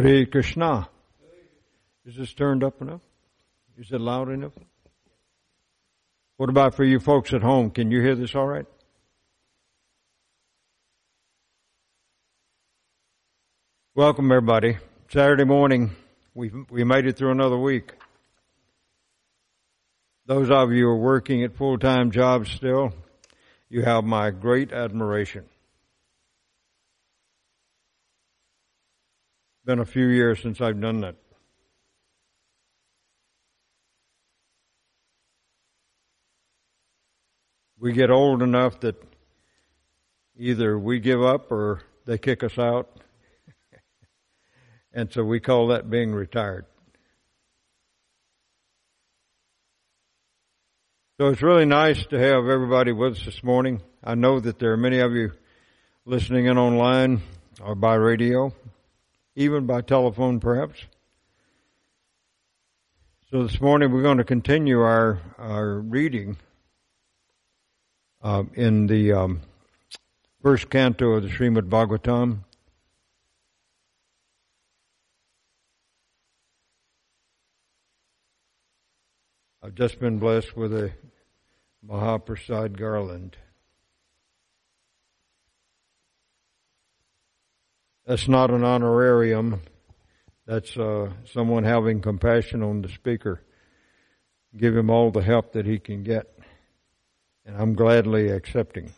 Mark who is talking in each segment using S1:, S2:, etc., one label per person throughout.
S1: Hare Krishna. Is this turned up enough? Is it loud enough? What about for you folks at home? Can you hear this all right? Welcome everybody. Saturday morning, we we made it through another week. Those of you who are working at full-time jobs still, you have my great admiration. Been a few years since I've done that. We get old enough that either we give up or they kick us out. and so we call that being retired. So it's really nice to have everybody with us this morning. I know that there are many of you listening in online or by radio even by telephone perhaps. So this morning we're going to continue our, our reading uh, in the um, first canto of the Srimad Bhagavatam. I've just been blessed with a Mahaprasad garland. That's not an honorarium. That's uh, someone having compassion on the speaker. Give him all the help that he can get. And I'm gladly accepting.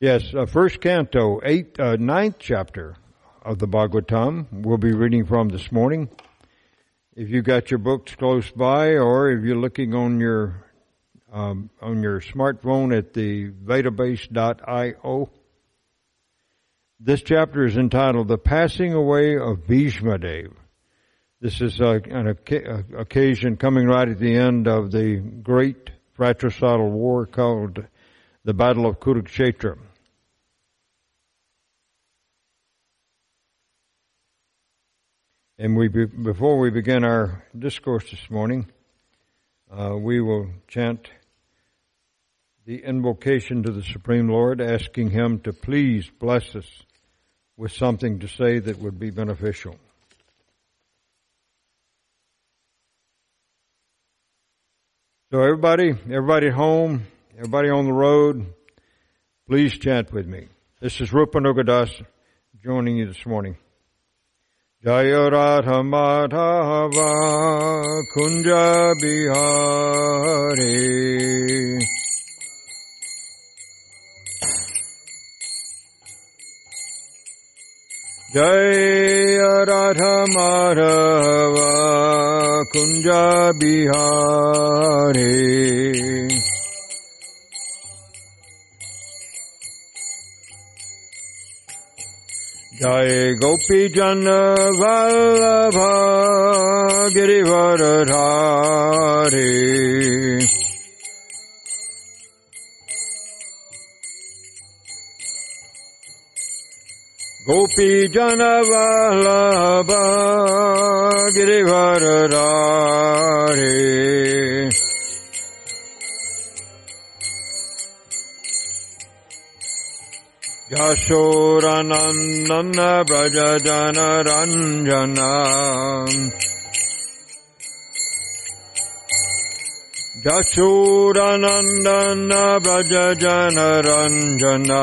S1: Yes, uh, first canto, eighth, uh, ninth chapter of the Bhagavatam we'll be reading from this morning. If you got your books close by, or if you're looking on your um, on your smartphone at the Vedabase.io, this chapter is entitled The Passing Away of Bhishmadev. This is uh, an occasion coming right at the end of the great fratricidal war called the Battle of Kurukshetra. And we, before we begin our discourse this morning, uh, we will chant the invocation to the Supreme Lord, asking Him to please bless us with something to say that would be beneficial. So everybody, everybody at home, everybody on the road, please chant with me. This is Rupanugadas joining you this morning. Jaya Radha Madhava Kunja Bihari Jai Radha Madhava Kunja Bihari Jai Gopi Jana Vallabha Girivara Gopi Janavallabha Girivararari Yashoranandana Brajajana Ranjana Yashoranandana Brajajana Ranjana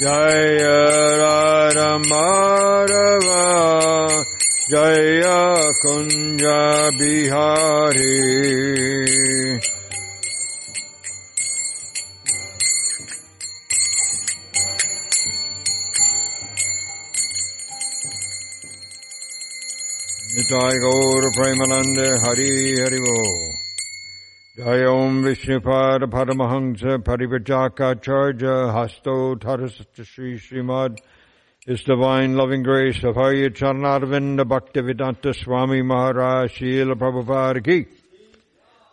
S1: जय रारमारव जय Kunj Bihari Nitai Gaur Premanande Hari Hari Bo. Jai Om Vishnupad Paramahamsa Parivajaka Charja Hasto Tarasata Sri Srimad His Divine Loving Grace of Hari Charnarvinda Bhaktivedanta Swami Maharaj Srila Prabhupada Ki.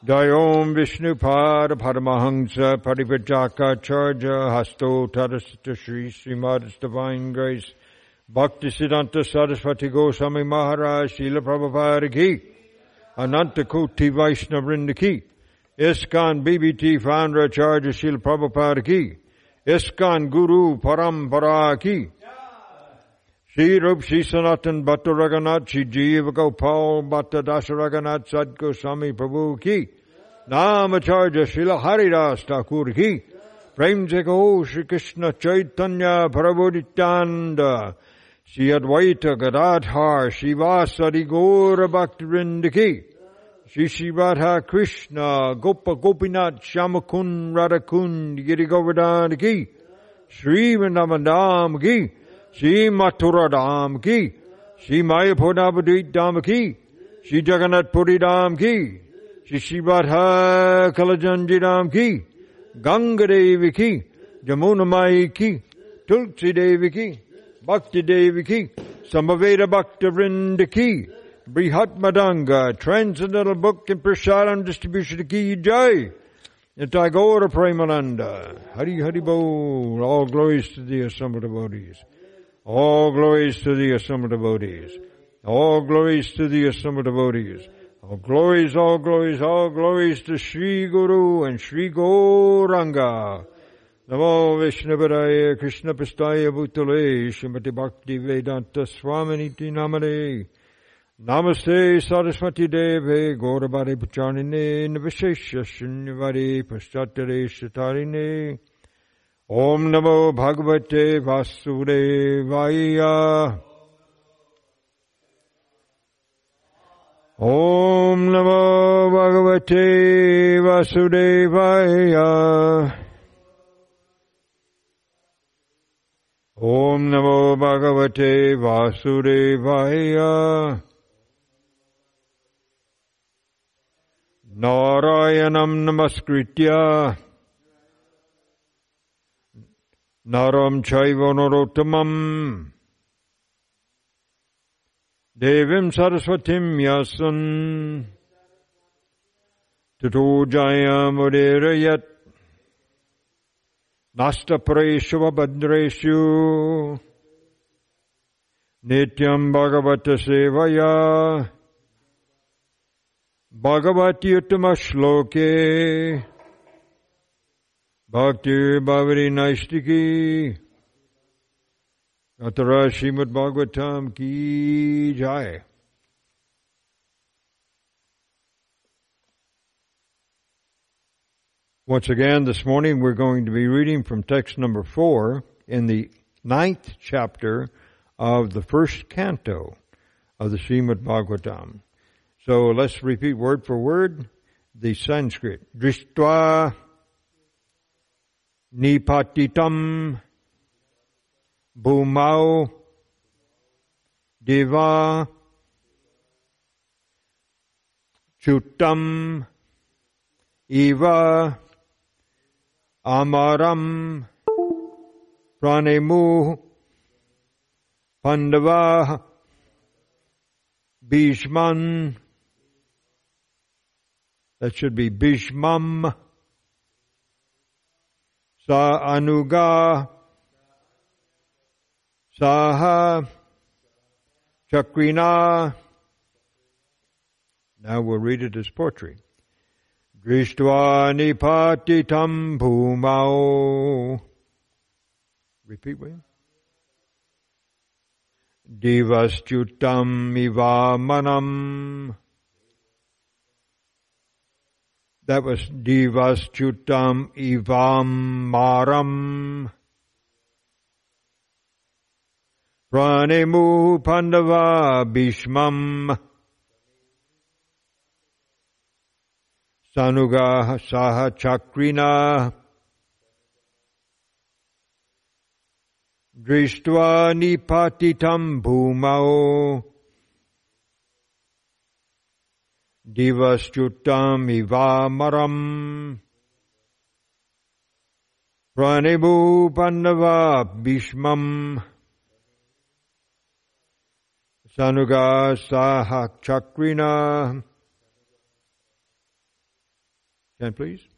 S1: Jai Om Vishnupad Paramahamsa Parivajaka Charja Hasto Tarasata Sri Srimad His Divine Grace Bhakti Siddhanta Saraswati Goswami Maharaj Srila Prabhupada Ki. Ananta Koti Vaishnavrinda Ki. ISKCON BBT founder Acharya Srila Prabhupada Ki. ISKCON Guru Parampara Ki. Shri Rup Shri Sanatan Bhatta Raghunath Shri Jiva Gopal Bhatta Dasa Raghunath Sad Goswami Prabhu Ki. Namacharya Srila Haridas Thakur Ki. Prem Kaho Shri Krishna Chaitanya Prabhu Nityananda. Shri Advaita Gadadhar Shivasari Gaura Bhaktivinoda Ki. Shri Radha Krishna Gopa Gopinath Shyamakund Radhakund Giri Govardhan Ki. Shri Vrindavan Ki. Shri Mathura Dham Ki. Shri Mayapur Navadvip Dham Ki. Shri Jagannath Puri Dham Ki. Shri Radha Kalajanji Dham Ki. Ganga Devi Ki. Jamuna Mai Ki. Tulsi Devi Ki. Bhakti Devi Ki. Samaveda Bhakta Ki. Brihat Madanga, Transcendental Book and Prasadam Distribution Ki Jai. Tagore Premananda. Hari Hari Bo. All glories to the assembled devotees. All glories to the assembled devotees. All glories to the assembled devotees. All glories, all glories, all glories to Sri Guru and Sri Gauranga. Namo Vishnavaraya Krishna Pastaya Bhutale Shrimati Bhakti Vedanta Swaminiti Namade. Namaste Saraswati Deve Gaurabhari Pacharine Navishesha Shunyavadi Paschatare Shatarine Om Namo Bhagavate Vasudevaya Om Namo Bhagavate Vasudevaya Om Namo Bhagavate Vasudevaya Narayanam Namaskritya. Naram Chaiva Narottamam. Devim Saraswatim Yasan. Tato Jayamudera Nastapreshu Bhadreshu. Nityam Naistiki Atara Srimad Bhagavatam Ki Jai Once again, this morning we're going to be reading from text number four in the ninth chapter of the first canto of the Srimad Bhagavatam. So let's repeat word for word the Sanskrit. Drishtva nipatitam bhumau diva chutam eva amaram pranemu pandava bhishman that should be bhishmam sa anuga saha chakrina now we'll read it as poetry Drishtva nipatitam bhumau. Repeat with me. Divastyutam ivamanam. That was divastyutam ivam maram. Pranemu pandava bhishmam. Sanuga Saha Chakrina Drishtva Nipatitam Bhumao Divastutam Ivamaram Pranibu Pandava Bhishmam Sanuga Sahak Chakrina. Can please?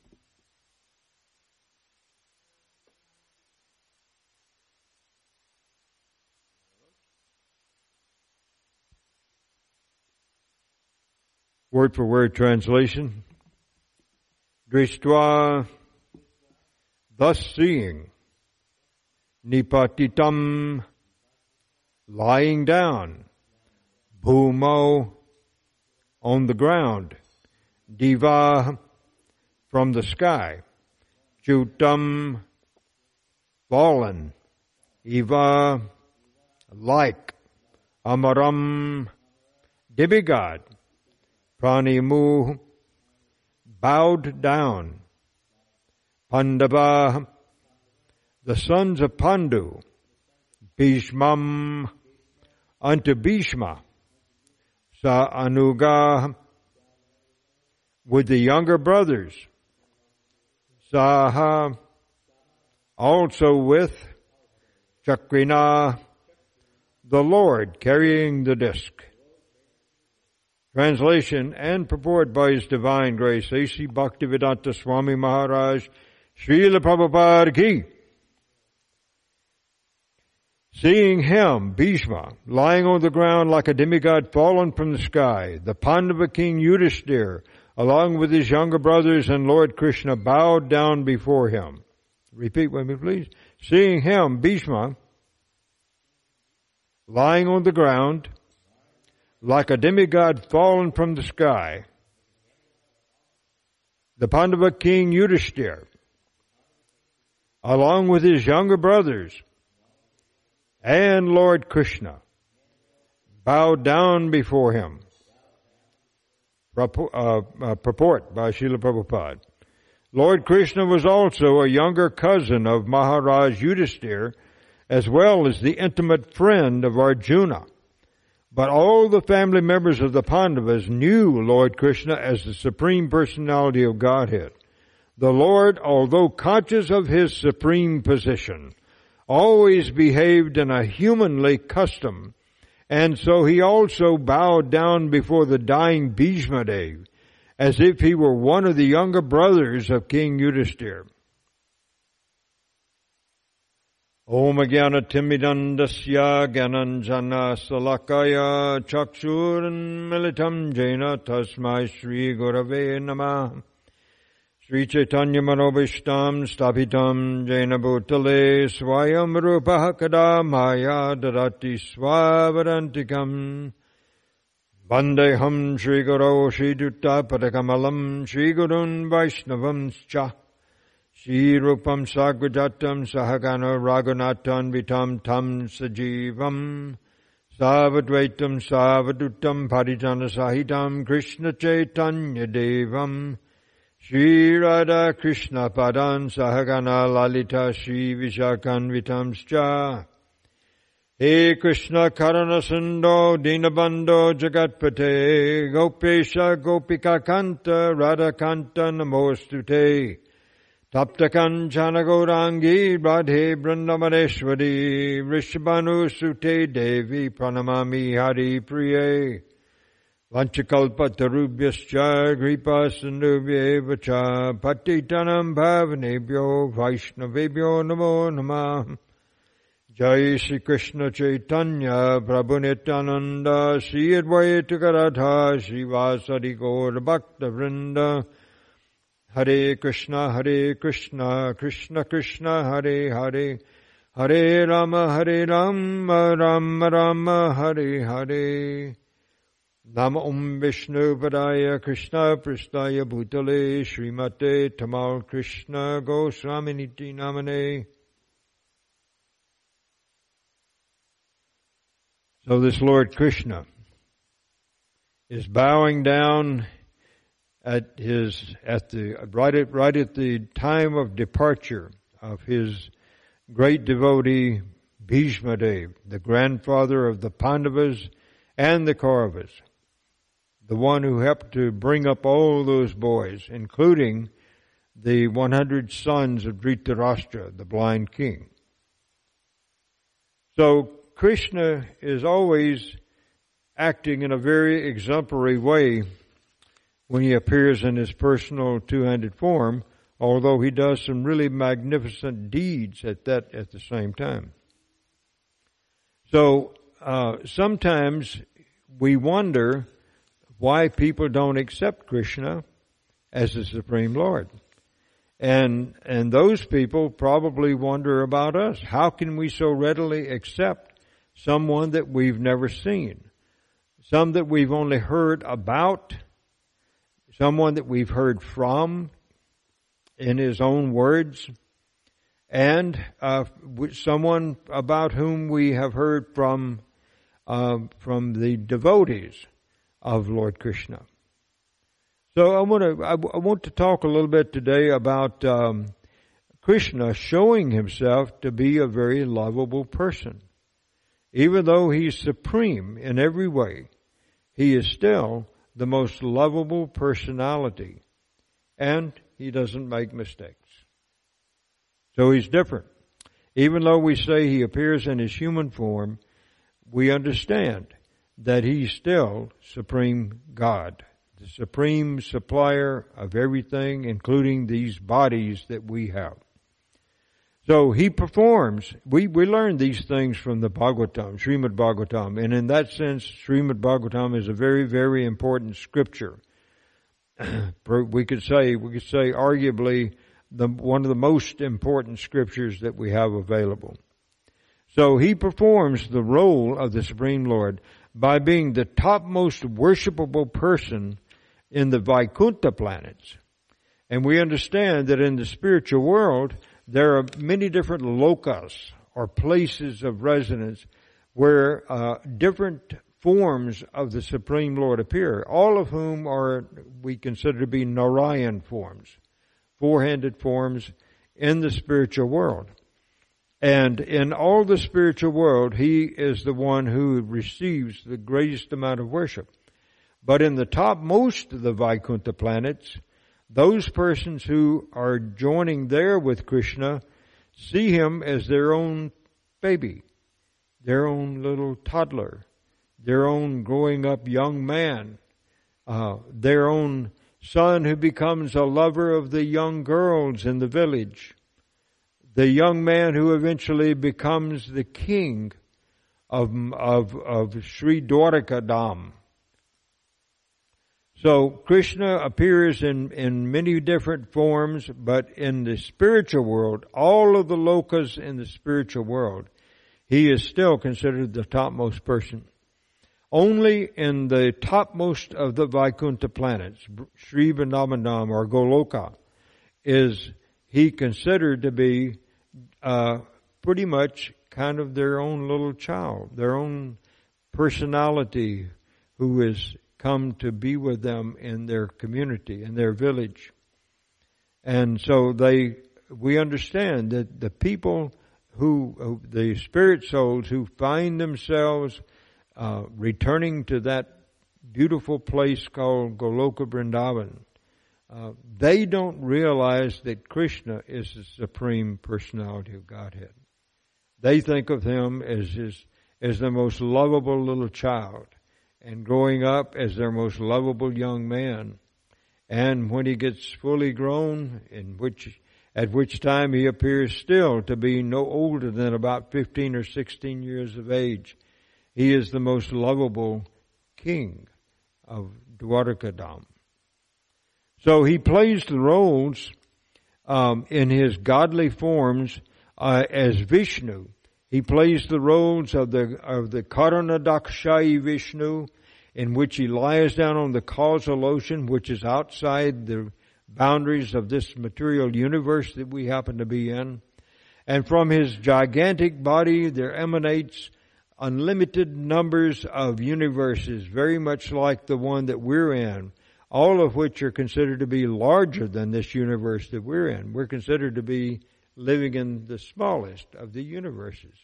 S1: Word for word translation. Drishtva, thus seeing, nipatitam, lying down, bhumo, on the ground, diva, from the sky, jutam, fallen, eva, like, amaram, demigod, Pranimu bowed down. Pandava, the sons of Pandu, Bhishmam, unto Bhishma, Sa Anuga, with the younger brothers, Saha, also with Chakrina, the Lord carrying the disc. Translation and purport by His Divine Grace, A.C. Bhaktivedanta Swami Maharaj, Srila Prabhupada Ki. Seeing him, Bhishma, lying on the ground like a demigod fallen from the sky, the Pandava king Yudhishthir, along with his younger brothers and Lord Krishna, bowed down before him. Repeat with me, please. Seeing him, Bhishma, lying on the ground, like a demigod fallen from the sky. The Pandava king Yudhishthir, along with his younger brothers and Lord Krishna, bowed down before him. Uh, uh, purport by Srila Prabhupada. Lord Krishna was also a younger cousin of Maharaj Yudhishthir, as well as the intimate friend of Arjuna. But all the family members of the Pandavas knew Lord Krishna as the Supreme Personality of Godhead. The Lord, although conscious of his supreme position, always behaved in a humanly custom, and so he also bowed down before the dying Bhishma Dev, as if he were one of the younger brothers of King Yudhishthir. ॐ ज्ञानतिमिदन्दस्य ज्ञानञ्जनशलाकय चक्षुर्मिलितम् जैन तस्मै श्रीगुरवे नमः श्रीचैतन्यमनोभीष्टम् स्थापितम् जैन भूतले स्वयं रूपः कदा माया ददाति स्वावरन्तिकम् वन्देऽहम् श्रीगुरौ श्रीयुक्तपदकमलम् श्रीगुरून् वैष्णवंश्च Shirupam Sagujatam Sahagana Raghunatan Vitam Tam Sajivam Savadvaitam Savadutam Parijana Sahitam Krishna Chaitanya Devam Shri Radha Krishna Padan Sahagana Lalita Shri Vishakan Vitamscha He Krishna Karana Sando Dinabando Jagatpate Gopesha Gopika Kanta Radha Kanta Namostute Taptakanchana Radhe Vrindavaneshwari Vrishabhanu Sute Devi Pranamami Hari Priye. Vanchakalpa Tarubhyascha Gripa Sindhubhye Vacha Patitanam Bhavanebhyo Vaishnavebhyo Namo Namah Jai Shri Krishna Chaitanya Prabhu Nityananda Sri Advaita Garadha Sri Vasari Gaur Bhakta Vrinda. Hare Krishna, Hare Krishna, Krishna Krishna, Hare Hare, Hare Rama, Hare Rama, Rama Rama, Hare Hare. Nama Om Vishnu Padaya Krishna Pristaya Bhutale Srimate Tamal Krishna Goswaminiti Namane. So this Lord Krishna is bowing down at his at the right at right at the time of departure of his great devotee Bhishma Dev, the grandfather of the Pandavas and the Kauravas. the one who helped to bring up all those boys, including the 100 sons of Dhritarashtra, the blind king. So Krishna is always acting in a very exemplary way when he appears in his personal two-handed form, although he does some really magnificent deeds at that at the same time. So uh, sometimes we wonder why people don't accept Krishna as the Supreme Lord. And, and those people probably wonder about us. How can we so readily accept someone that we've never seen? Some that we've only heard about, someone that we've heard from in his own words, and uh, someone about whom we have heard from uh, from the devotees of Lord Krishna. So I want to I, want to talk a little bit today about um, Krishna showing himself to be a very lovable person, even though he's supreme in every way. He is still the most lovable personality, and he doesn't make mistakes. So he's different. Even though we say he appears in his human form, we understand that he's still supreme God the supreme supplier of everything, including these bodies that we have. So he performs. We, we learn these things from the Bhagavatam, Srimad Bhagavatam, and in that sense, Srimad Bhagavatam is a very, very important scripture. we could say, we could say arguably the, one of the most important scriptures that we have available. So he performs the role of the Supreme Lord by being the topmost worshipable person in the Vaikuntha planets. And we understand that in the spiritual world, there are many different lokas or places of residence where uh, different forms of the Supreme Lord appear, all of whom are we consider to be Narayan forms, four-handed forms in the spiritual world. And in all the spiritual world, He is the one who receives the greatest amount of worship. But in the topmost of the Vaikuntha planets, those persons who are joining there with Krishna see him as their own baby, their own little toddler, their own growing up young man, uh, their own son who becomes a lover of the young girls in the village, the young man who eventually becomes the king of, of, of Sri Dwarkadham, so Krishna appears in, in many different forms, but in the spiritual world, all of the lokas in the spiritual world, he is still considered the topmost person. Only in the topmost of the Vaikuntha planets, Sri Vrindavanam or Goloka, is he considered to be uh, pretty much kind of their own little child, their own personality who is come to be with them in their community, in their village. And so they, we understand that the people who, the spirit souls who find themselves uh, returning to that beautiful place called Goloka Vrindavan, uh, they don't realize that Krishna is the supreme personality of Godhead. They think of him as his, as the most lovable little child and growing up as their most lovable young man. And when he gets fully grown, in which, at which time he appears still to be no older than about 15 or 16 years of age, he is the most lovable king of Dwarkadham. So he plays the roles um, in his godly forms uh, as Vishnu, he plays the roles of the, of the Karanadakshayi Vishnu, in which he lies down on the causal ocean, which is outside the boundaries of this material universe that we happen to be in. And from his gigantic body there emanates unlimited numbers of universes, very much like the one that we're in, all of which are considered to be larger than this universe that we're in. We're considered to be living in the smallest of the universes.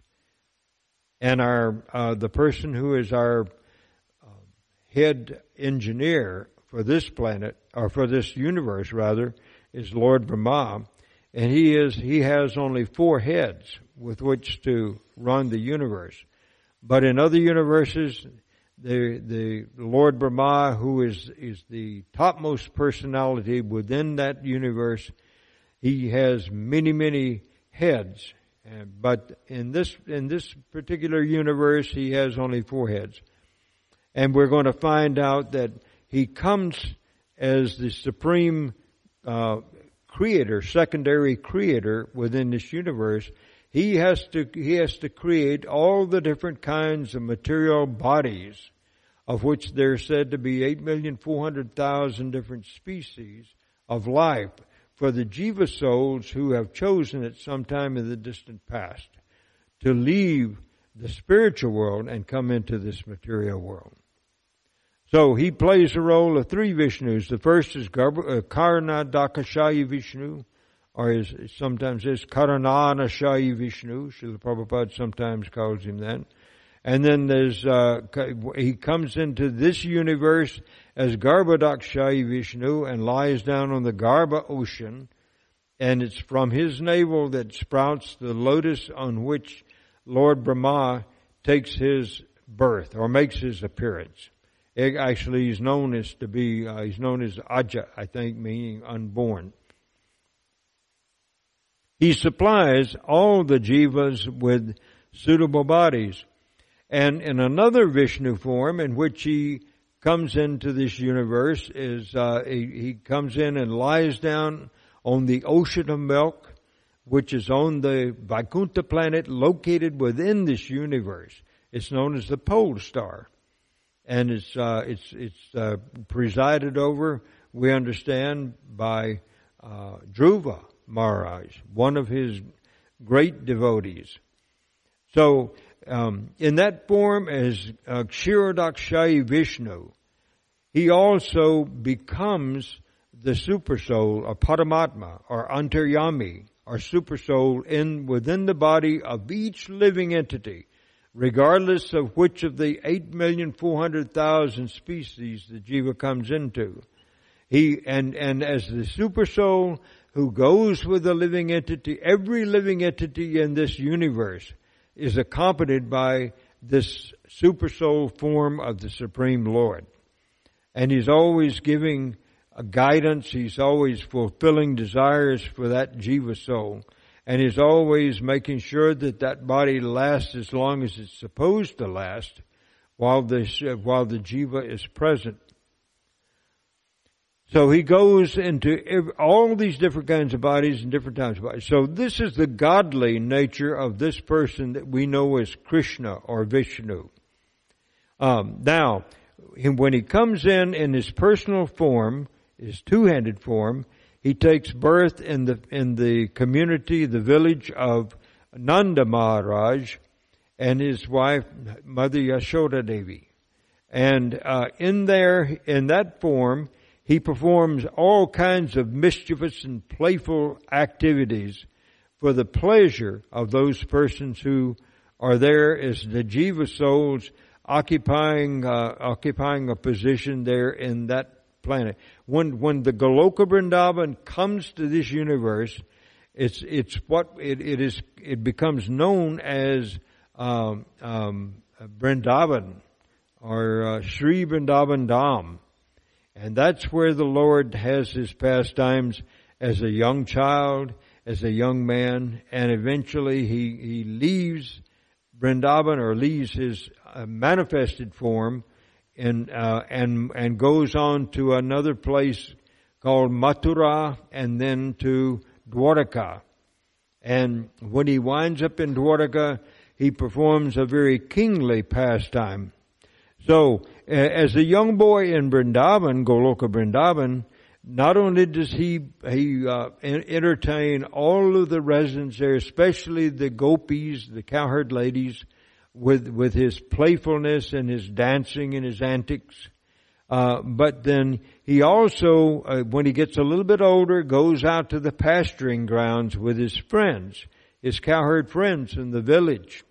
S1: And our uh, the person who is our uh, head engineer for this planet, or for this universe rather, is Lord Brahma, and he is he has only four heads with which to run the universe. But in other universes, the the Lord Brahma, who is is the topmost personality within that universe, he has many many heads. But in this in this particular universe, he has only four heads, and we're going to find out that he comes as the supreme uh, creator, secondary creator within this universe, he has to he has to create all the different kinds of material bodies, of which there are said to be eight million four hundred thousand different species of life for the jiva souls who have chosen at some time in the distant past to leave the spiritual world and come into this material world. So he plays the role of three Vishnus. The first is uh, Karna Dakashayi Vishnu, or is sometimes is Karananashayi Vishnu. Srila Prabhupada sometimes calls him that. And then there's, uh, he comes into this universe as Garbhodakshayi Vishnu and lies down on the Garbha ocean. And it's from his navel that sprouts the lotus on which Lord Brahma takes his birth or makes his appearance. It actually is known as to be, uh, he's known as Aja, I think, meaning unborn. He supplies all the jivas with suitable bodies. And in another Vishnu form in which he comes into this universe is, uh, he, he comes in and lies down on the ocean of milk, which is on the Vaikuntha planet located within this universe. It's known as the pole star and it's uh, it's it's uh, presided over. We understand by uh, Dhruva Maharaj, one of his great devotees. So, um, in that form, as uh, Vishnu, he also becomes the super soul, or Paramatma, or Antaryami, or super soul in within the body of each living entity regardless of which of the 8,400,000 species the jiva comes into. He, and, and as the super soul who goes with the living entity, every living entity in this universe is accompanied by this super soul form of the Supreme Lord. And He's always giving guidance, He's always fulfilling desires for that jiva soul and He's always making sure that that body lasts as long as it's supposed to last while the, uh, while the jiva is present. So he goes into every, all these different kinds of bodies and different types of bodies. So this is the godly nature of this person that we know as Krishna or Vishnu. Um, now, when he comes in in his personal form, his two-handed form, he takes birth in the in the community, the village of Nanda Maharaj, and his wife Mother Yashoda Devi, and uh, in there in that form, he performs all kinds of mischievous and playful activities for the pleasure of those persons who are there as the jiva souls occupying uh, occupying a position there in that planet. When, when the Goloka Vrindavan comes to this universe, it's, it's what it, it is, it becomes known as, um, um, Vrindavan or uh, Sri Vrindavan Dham. And that's where the Lord has his pastimes as a young child, as a young man, and eventually he, he leaves Vrindavan or leaves his uh, manifested form and uh, and and goes on to another place called Mathura, and then to Dwarka. And when he winds up in Dwarka, he performs a very kingly pastime. So, as a young boy in Vrindavan, Goloka Vrindavan, not only does he he uh, entertain all of the residents there, especially the gopis, the cowherd ladies, with with his playfulness and his dancing and his antics. Uh, but then he also, uh, when he gets a little bit older, goes out to the pasturing grounds with his friends, his cowherd friends in the village.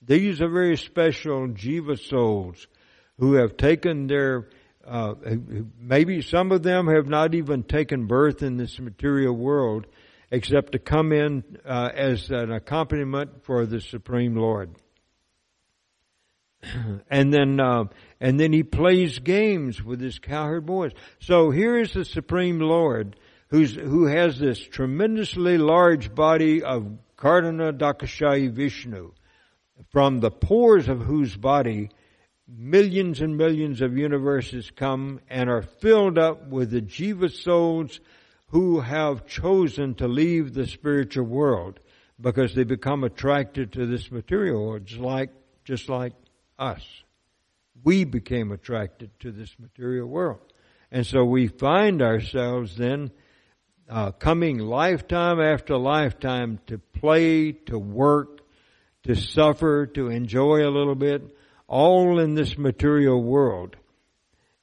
S1: These are very special jiva souls who have taken their uh, maybe some of them have not even taken birth in this material world, except to come in uh, as an accompaniment for the Supreme Lord. and then, uh, and then he plays games with his cowherd boys. So here is the Supreme Lord, who's who has this tremendously large body of Kardana Dakashayi Vishnu, from the pores of whose body millions and millions of universes come and are filled up with the jiva souls who have chosen to leave the spiritual world because they become attracted to this material world, just like, just like us. We became attracted to this material world. And so we find ourselves then uh, coming lifetime after lifetime to play, to work, to suffer, to enjoy a little bit, all in this material world.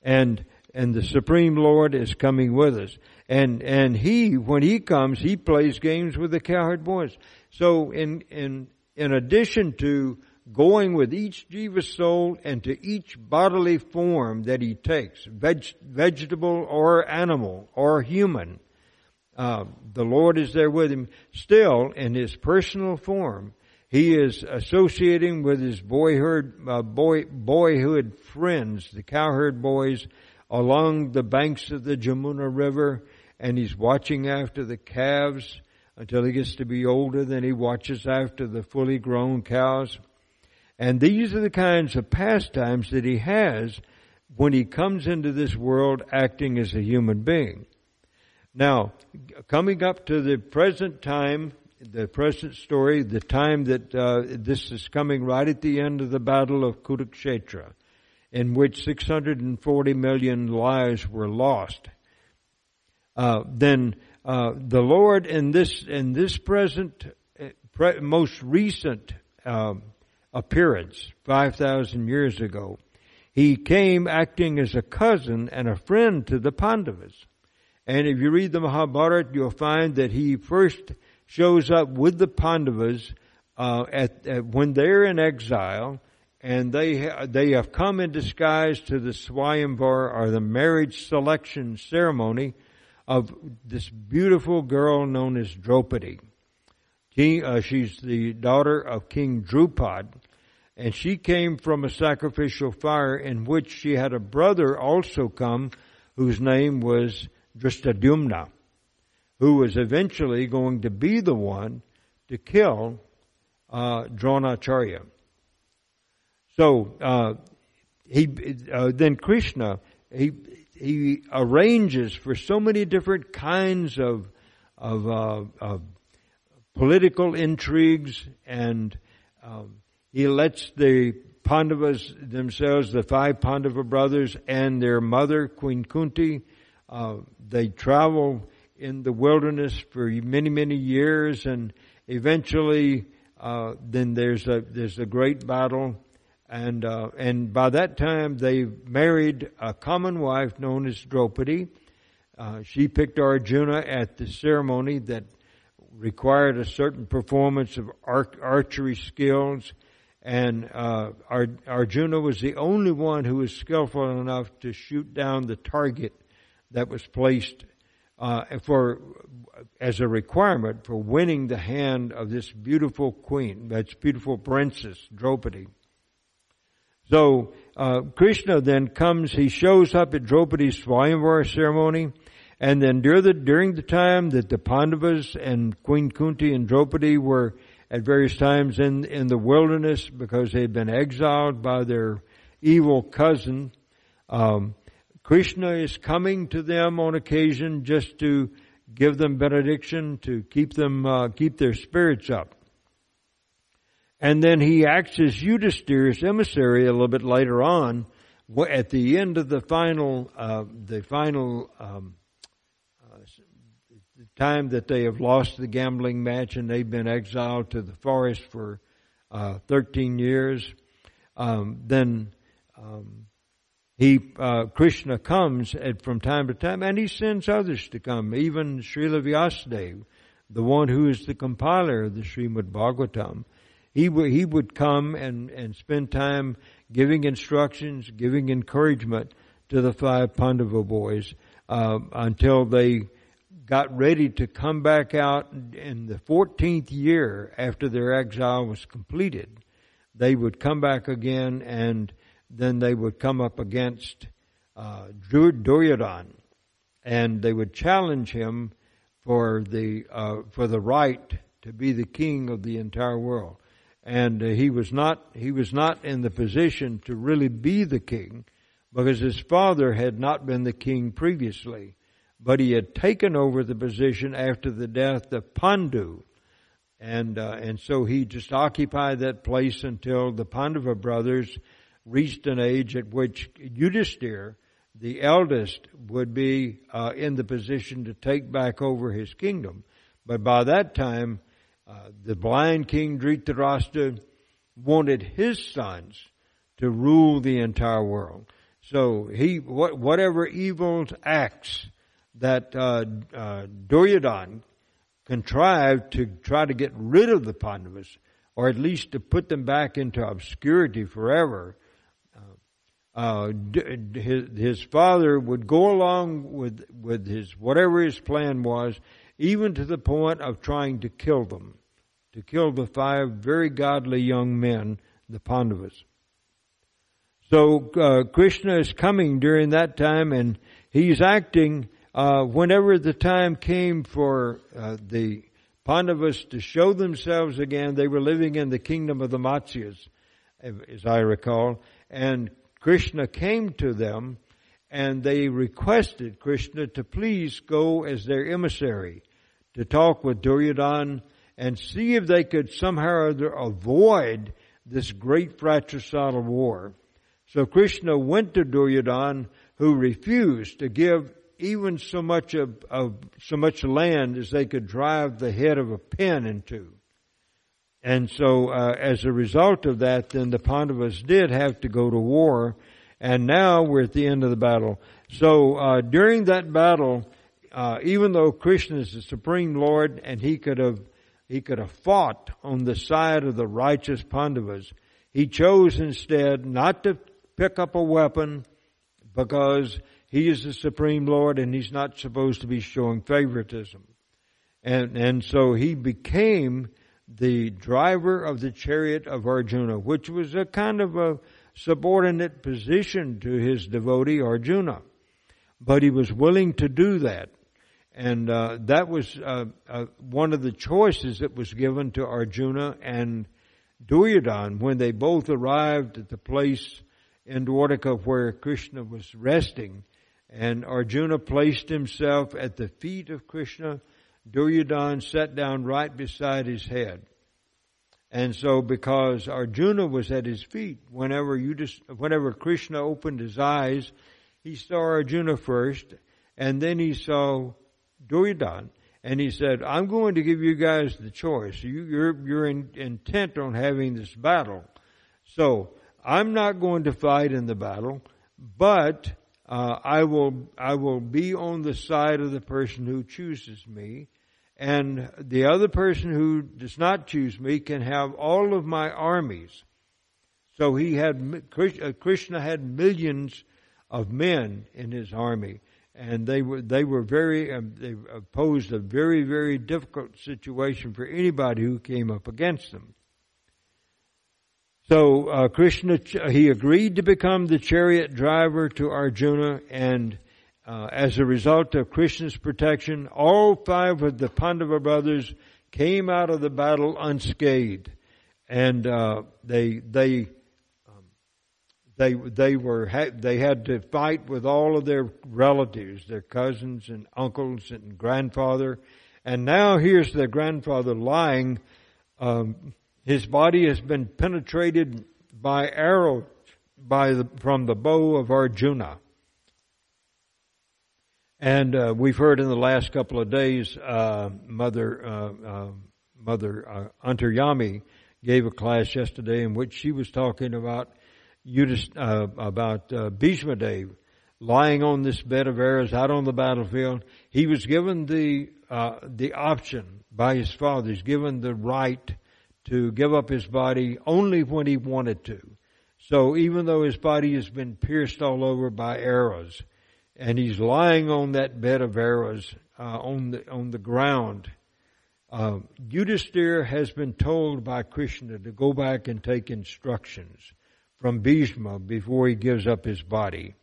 S1: And, and the Supreme Lord is coming with us. And, and He, when He comes, He plays games with the cowherd boys. So in, in, in addition to going with each jiva soul and to each bodily form that He takes, veg, vegetable or animal or human, uh, the Lord is there with him still in his personal form he is associating with his boyhood, uh, boy, boyhood friends, the cowherd boys, along the banks of the Jamuna River, and he's watching after the calves until he gets to be older. Then he watches after the fully grown cows. And these are the kinds of pastimes that he has when he comes into this world acting as a human being. Now, coming up to the present time, the present story, the time that uh, this is coming right at the end of the Battle of Kurukshetra, in which 640 million lives were lost. Uh, then uh, the Lord in this in this present uh, pre- most recent um, appearance, 5,000 years ago, he came acting as a cousin and a friend to the Pandavas. And if you read the Mahabharata, you'll find that he first shows up with the Pandavas uh, at, at, when they're in exile, and they ha- they have come in disguise to the Swayamvar or the marriage selection ceremony of this beautiful girl known as Draupadi. King, uh, she's the daughter of King Drupad, and she came from a sacrificial fire in which she had a brother also come, whose name was Dhrishtadyumna who was eventually going to be the one to kill uh, Dronacharya. So uh, he uh, then Krishna he he arranges for so many different kinds of of, uh, of political intrigues, and um, he lets the Pandavas themselves, the five Pandava brothers, and their mother Queen Kunti, uh, they travel in the wilderness for many, many years, and eventually, uh, then there's a there's a great battle, and uh, and by that time they married a common wife known as Draupadi. Uh, she picked Arjuna at the ceremony that required a certain performance of archery skills, and uh, Arjuna was the only one who was skillful enough to shoot down the target that was placed uh, for as a requirement for winning the hand of this beautiful queen, that's beautiful princess Draupadi. So uh, Krishna then comes, he shows up at Draupadi's Swayamvara ceremony, and then during the, during the time that the Pandavas and Queen Kunti and Draupadi were at various times in, in the wilderness because they had been exiled by their evil cousin, um, Krishna is coming to them on occasion just to give them benediction, to keep them, uh, keep their spirits up. And then he acts as Yudhisthira's emissary a little bit later on, at the end of the final, uh, the final um, uh, time that they have lost the gambling match and they've been exiled to the forest for uh, 13 years. Um, then um, he uh, Krishna comes at, from time to time, and he sends others to come. Even Srila Vyasadeva, the one who is the compiler of the Srimad Bhagavatam, he would he would come and and spend time giving instructions, giving encouragement to the five Pandava boys uh, until they got ready to come back out in the 14th year after their exile was completed. They would come back again and then they would come up against uh, Duryodhana and they would challenge him for the uh, for the right to be the king of the entire world. And uh, he was not he was not in the position to really be the king because his father had not been the king previously, but he had taken over the position after the death of Pandu. And uh, and so he just occupied that place until the Pandava brothers reached an age at which Yudhisthira the eldest would be uh, in the position to take back over his kingdom. But by that time, uh, the blind king Dhritarashtra wanted his sons to rule the entire world. So he, whatever evil acts that uh, uh, Duryodhana contrived to try to get rid of the Pandavas, or at least to put them back into obscurity forever, uh, his, his father would go along with, with his, whatever his plan was, even to the point of trying to kill them, to kill the five very godly young men, the Pandavas. So uh, Krishna is coming during that time, and he's acting uh, whenever the time came for uh, the Pandavas to show themselves again. They were living in the kingdom of the Matsyas, as I recall, and Krishna came to them and they requested Krishna to please go as their emissary to talk with Duryodhana and see if they could somehow or other avoid this great fratricidal war. So Krishna went to Duryodhana who refused to give even so much of, of so much land as they could drive the head of a pin into. And so, uh, as a result of that, then the Pandavas did have to go to war, and now we're at the end of the battle. So, uh, during that battle, uh, even though Krishna is the supreme Lord, and he could have he could have fought on the side of the righteous Pandavas, he chose instead not to pick up a weapon because he is the supreme Lord, and he's not supposed to be showing favoritism. And and so he became the driver of the chariot of Arjuna, which was a kind of a subordinate position to his devotee Arjuna. But he was willing to do that. And uh, that was uh, uh, one of the choices that was given to Arjuna and Duryodhana when they both arrived at the place in Dwarka where Krishna was resting. And Arjuna placed himself at the feet of Krishna Duryodhana sat down right beside his head. And so because Arjuna was at his feet, whenever you just, whenever Krishna opened his eyes, he saw Arjuna first, and then he saw Duryodhana, and he said, I'm going to give you guys the choice. You, you're, you're in, intent on having this battle. So, I'm not going to fight in the battle, but uh, I will I will be on the side of the person who chooses me, and the other person who does not choose me can have all of my armies. So he had uh, Krishna had millions of men in his army, and they were they were very um, they posed a very very difficult situation for anybody who came up against them. So uh, Krishna he agreed to become the chariot driver to Arjuna, and uh, as a result of Krishna's protection, all five of the Pandava brothers came out of the battle unscathed, and uh, they they um, they they were they had to fight with all of their relatives, their cousins and uncles and grandfather, and now here's their grandfather lying. Um, his body has been penetrated by arrows by the, from the bow of Arjuna. And uh, we've heard in the last couple of days, uh, Mother uh, uh Mother uh, Antaryami gave a class yesterday in which she was talking about uh, about Bhishma Dev lying on this bed of arrows out on the battlefield. He was given the the option by his father. He's given the right to give up his body only when he wanted to. So even though his body has been pierced all over by arrows, and he's lying on that bed of arrows uh, on the on the ground, uh, Yudhisthira has been told by Krishna to go back and take instructions from Bhishma before he gives up his body.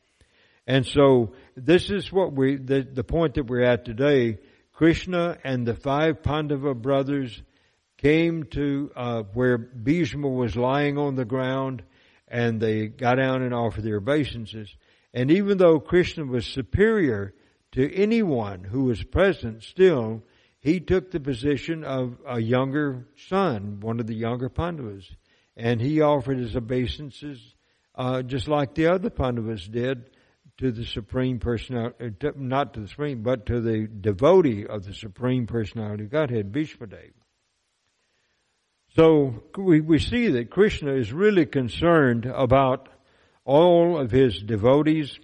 S1: And so this is what we, the, the point that we're at today. Krishna and the five Pandava brothers came to uh, where Bhishma was lying on the ground and they got down and offered their obeisances. And even though Krishna was superior to anyone who was present still, he took the position of a younger son, one of the younger Pandavas. And he offered his obeisances uh, just like the other Pandavas did to the Supreme Personality, not to the Supreme, but to the devotee of the Supreme Personality of Godhead, Bhishmadev. So we, we see that Krishna is really concerned about all of his devotees,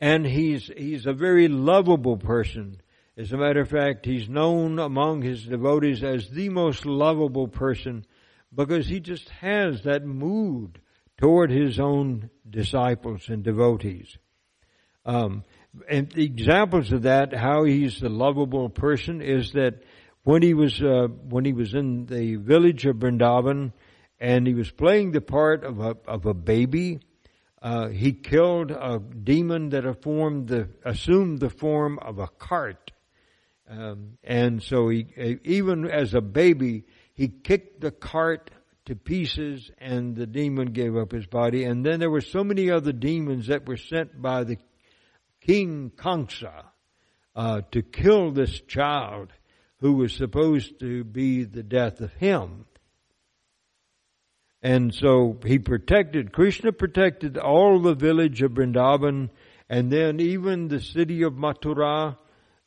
S1: and he's he's a very lovable person. As a matter of fact, he's known among his devotees as the most lovable person because he just has that mood toward his own disciples and devotees. Um, and examples of that, how he's a lovable person, is that when he was uh, when he was in the village of Vrindavan, and he was playing the part of a of a baby, uh, he killed a demon that the assumed the form of a cart, um, and so he even as a baby he kicked the cart to pieces and the demon gave up his body. And then there were so many other demons that were sent by the king Kamsa uh, to kill this child who was supposed to be the death of him. And so he protected, Krishna protected all the village of Vrindavan and then even the city of Mathura,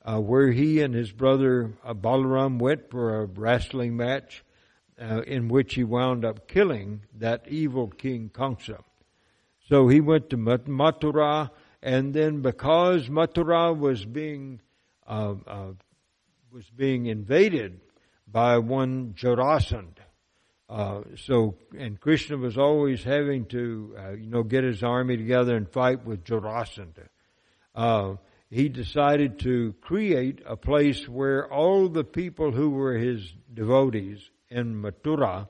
S1: uh, where he and his brother uh, Balaram went for a wrestling match uh, in which he wound up killing that evil king Kamsa. So he went to Mathura, and then because Mathura was being uh, uh, was being invaded by one Jarasandha, uh, so and Krishna was always having to uh, you know get his army together and fight with Jarasandha. Uh, he decided to create a place where all the people who were his devotees in Mathura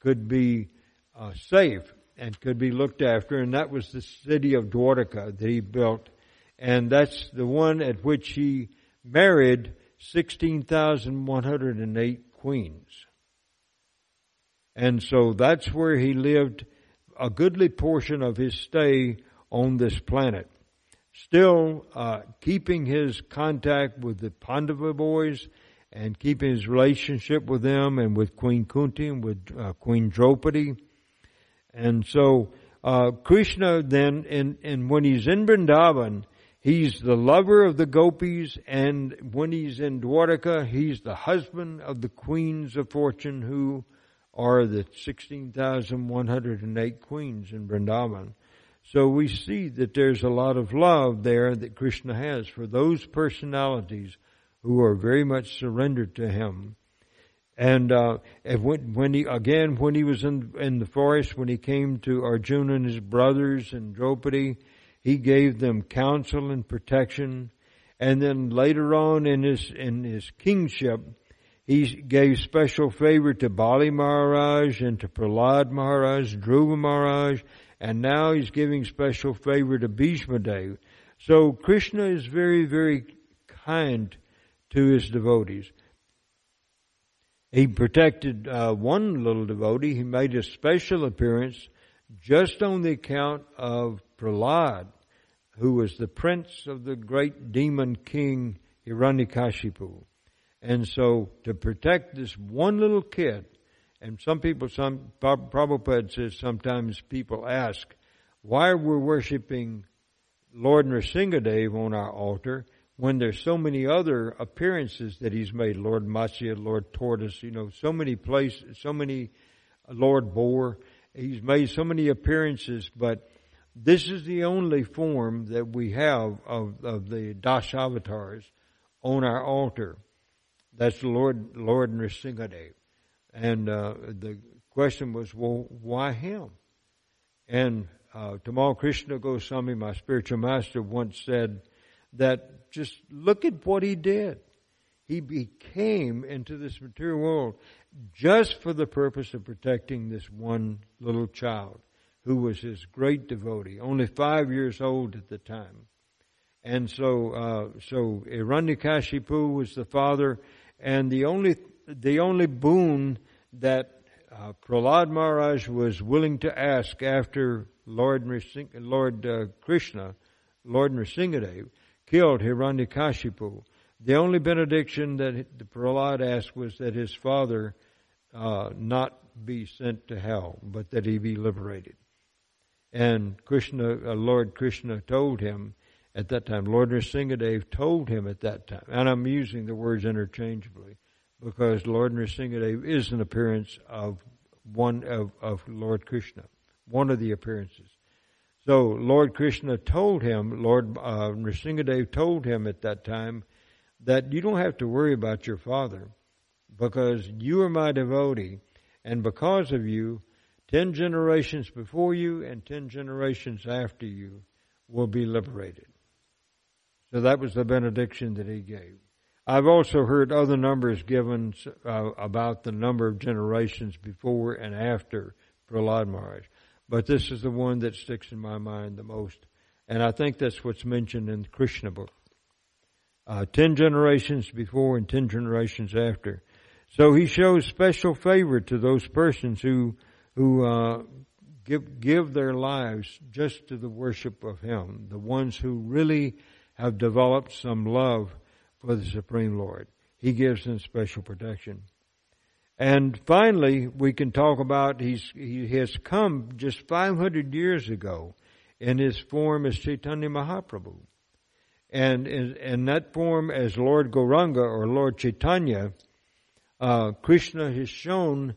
S1: could be uh, safe and could be looked after, and that was the city of Dwarka that he built, and that's the one at which he married 16,108 queens. And so that's where he lived a goodly portion of his stay on this planet. Still uh, keeping his contact with the Pandava boys and keeping his relationship with them and with Queen Kunti and with uh, Queen Draupadi. And so uh, Krishna then, in, and when he's in Vrindavan, he's the lover of the gopis, and when he's in Dwarka, he's the husband of the queens of fortune who are the 16,108 queens in Vrindavan. So we see that there's a lot of love there that Krishna has for those personalities who are very much surrendered to him. And, uh, when, when he, again, when he was in, in the forest, when he came to Arjuna and his brothers and Draupadi, he gave them counsel and protection. And then later on in his, in his kingship, he gave special favor to Bali Maharaj and to Prahlad Maharaj, Dhruva Maharaj, and now he's giving special favor to Bhishma Dev. So Krishna is very, very kind to his devotees. He protected uh, one little devotee. He made a special appearance just on the account of Prahlad, who was the prince of the great demon king Hiranyakashipu. And so to protect this one little kid, and some people, some Prabhupada says sometimes people ask, why we're worshiping Lord Nrsingadev on our altar when there's so many other appearances that he's made, Lord Matsya, Lord Tortoise, you know, so many places, so many, uh, Lord Boar, he's made so many appearances, but this is the only form that we have of, of the Dasavatars on our altar. That's Lord, Lord Nrsingadev. And, uh, the question was, well, why him? And uh, Tamal Krishna Goswami, my spiritual master, once said that just look at what he did. He became into this material world just for the purpose of protecting this one little child who was his great devotee, only five years old at the time. And so, uh, so Hiranyakashipu was the father, and the only the only boon that uh, Prahlad Maharaj was willing to ask after Lord Lord uh, Krishna, Lord Nrsingadev, killed Hiranyakashipu. The only benediction that the Prahlad asked was that his father uh, not be sent to hell, but that he be liberated. And Krishna, uh, Lord Krishna told him at that time, Lord Nrsingadev told him at that time, and I'm using the words interchangeably, because Lord Nrsingadev is an appearance of one of, of Lord Krishna, one of the appearances. So Lord Krishna told him, Lord uh, Nrsingadev told him at that time that you don't have to worry about your father because you are my devotee, and because of you, ten generations before you and ten generations after you will be liberated. So that was the benediction that he gave. I've also heard other numbers given uh, about the number of generations before and after Prahlad Maharaj. But this is the one that sticks in my mind the most. And I think that's what's mentioned in the Krishna book. Uh, ten generations before and ten generations after. So he shows special favor to those persons who who uh, give give their lives just to the worship of Him, the ones who really have developed some love for the Supreme Lord. He gives them special protection. And finally, we can talk about he has come just 500 years ago in his form as Chaitanya Mahaprabhu. And in, in that form as Lord Gauranga or Lord Chaitanya, uh, Krishna has shown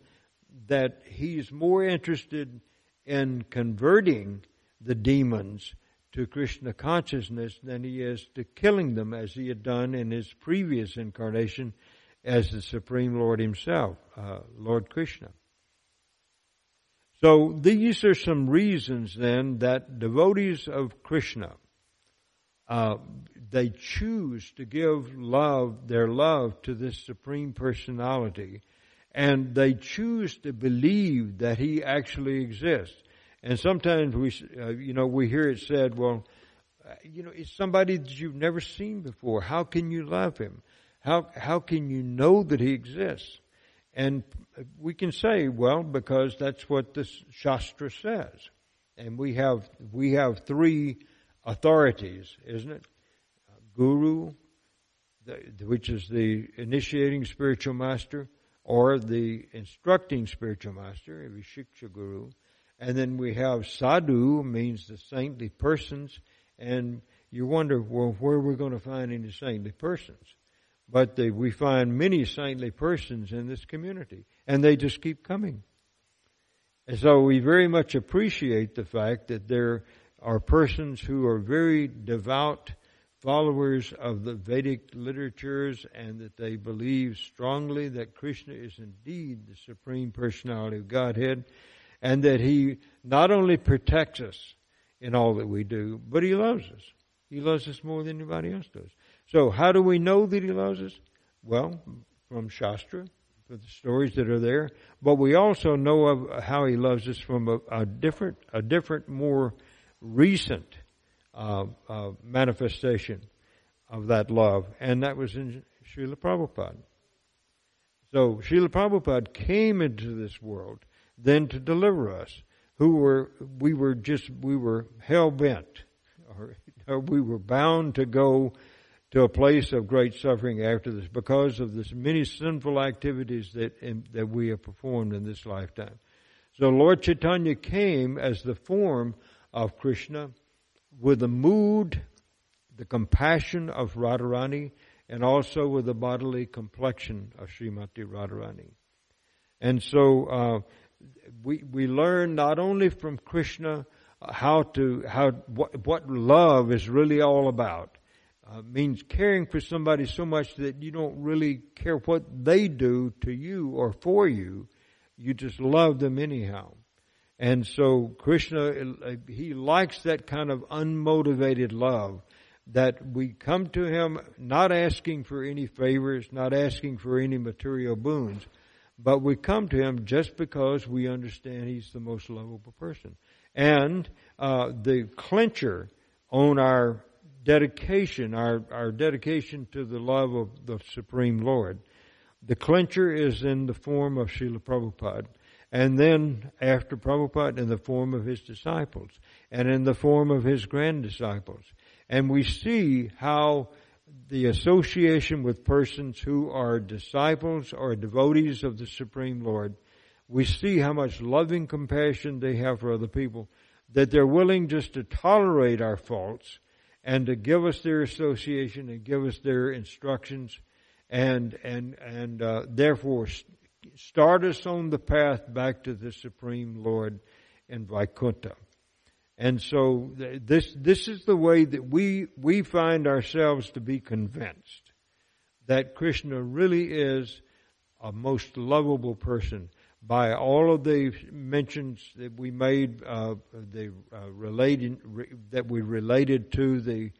S1: that he's more interested in converting the demons to Krishna consciousness than he is to killing them as he had done in his previous incarnation as the Supreme Lord himself, uh, Lord Krishna. So these are some reasons then that devotees of Krishna, uh, they choose to give love, their love to this Supreme Personality, and they choose to believe that He actually exists. And sometimes we, uh, you know, we hear it said, well, uh, you know, it's somebody that you've never seen before. How can you love him? How, how can you know that he exists? And we can say, well, because that's what the Shastra says. And we have, we have three authorities, isn't it? Guru, which is the initiating spiritual master, or the instructing spiritual master, Vishiksha Guru, and then we have sadhu, means the saintly persons, and you wonder, well, where are we're going to find any saintly persons. But they, we find many saintly persons in this community, and they just keep coming. And so we very much appreciate the fact that there are persons who are very devout followers of the Vedic literatures and that they believe strongly that Krishna is indeed the Supreme Personality of Godhead and that He not only protects us in all that we do, but He loves us. He loves us more than anybody else does. So how do we know that He loves us? Well, from Shastra, from the stories that are there, but we also know of how He loves us from a, a different, a different, more recent uh, uh, manifestation of that love, and that was in Srila Prabhupada. So Srila Prabhupada came into this world then to deliver us, who were, we were just, we were hell bent, or, or we were bound to go to a place of great suffering after this because of the many sinful activities that, that we have performed in this lifetime. So Lord Chaitanya came as the form of Krishna with the mood, the compassion of Radharani, and also with the bodily complexion of Srimati Radharani. And so, uh, we, we learn not only from Krishna how to, how, what, what love is really all about. Uh, means caring for somebody so much that you don't really care what they do to you or for you. You just love them anyhow. And so Krishna, he likes that kind of unmotivated love that we come to him not asking for any favors, not asking for any material boons, but we come to him just because we understand he's the most lovable person. And uh, the clincher on our dedication, our, our dedication to the love of the Supreme Lord, the clincher is in the form of Srila Prabhupada. And then after Prabhupada in the form of his disciples and in the form of his grand disciples. And we see how the association with persons who are disciples or devotees of the Supreme Lord, we see how much loving compassion they have for other people, that they're willing just to tolerate our faults and to give us their association and give us their instructions and, and, and, uh, therefore start us on the path back to the Supreme Lord in Vaikuntha. And so this, this is the way that we, we find ourselves to be convinced that Krishna really is a most lovable person by all of the mentions that we made, uh, the uh, relating re, that we related to the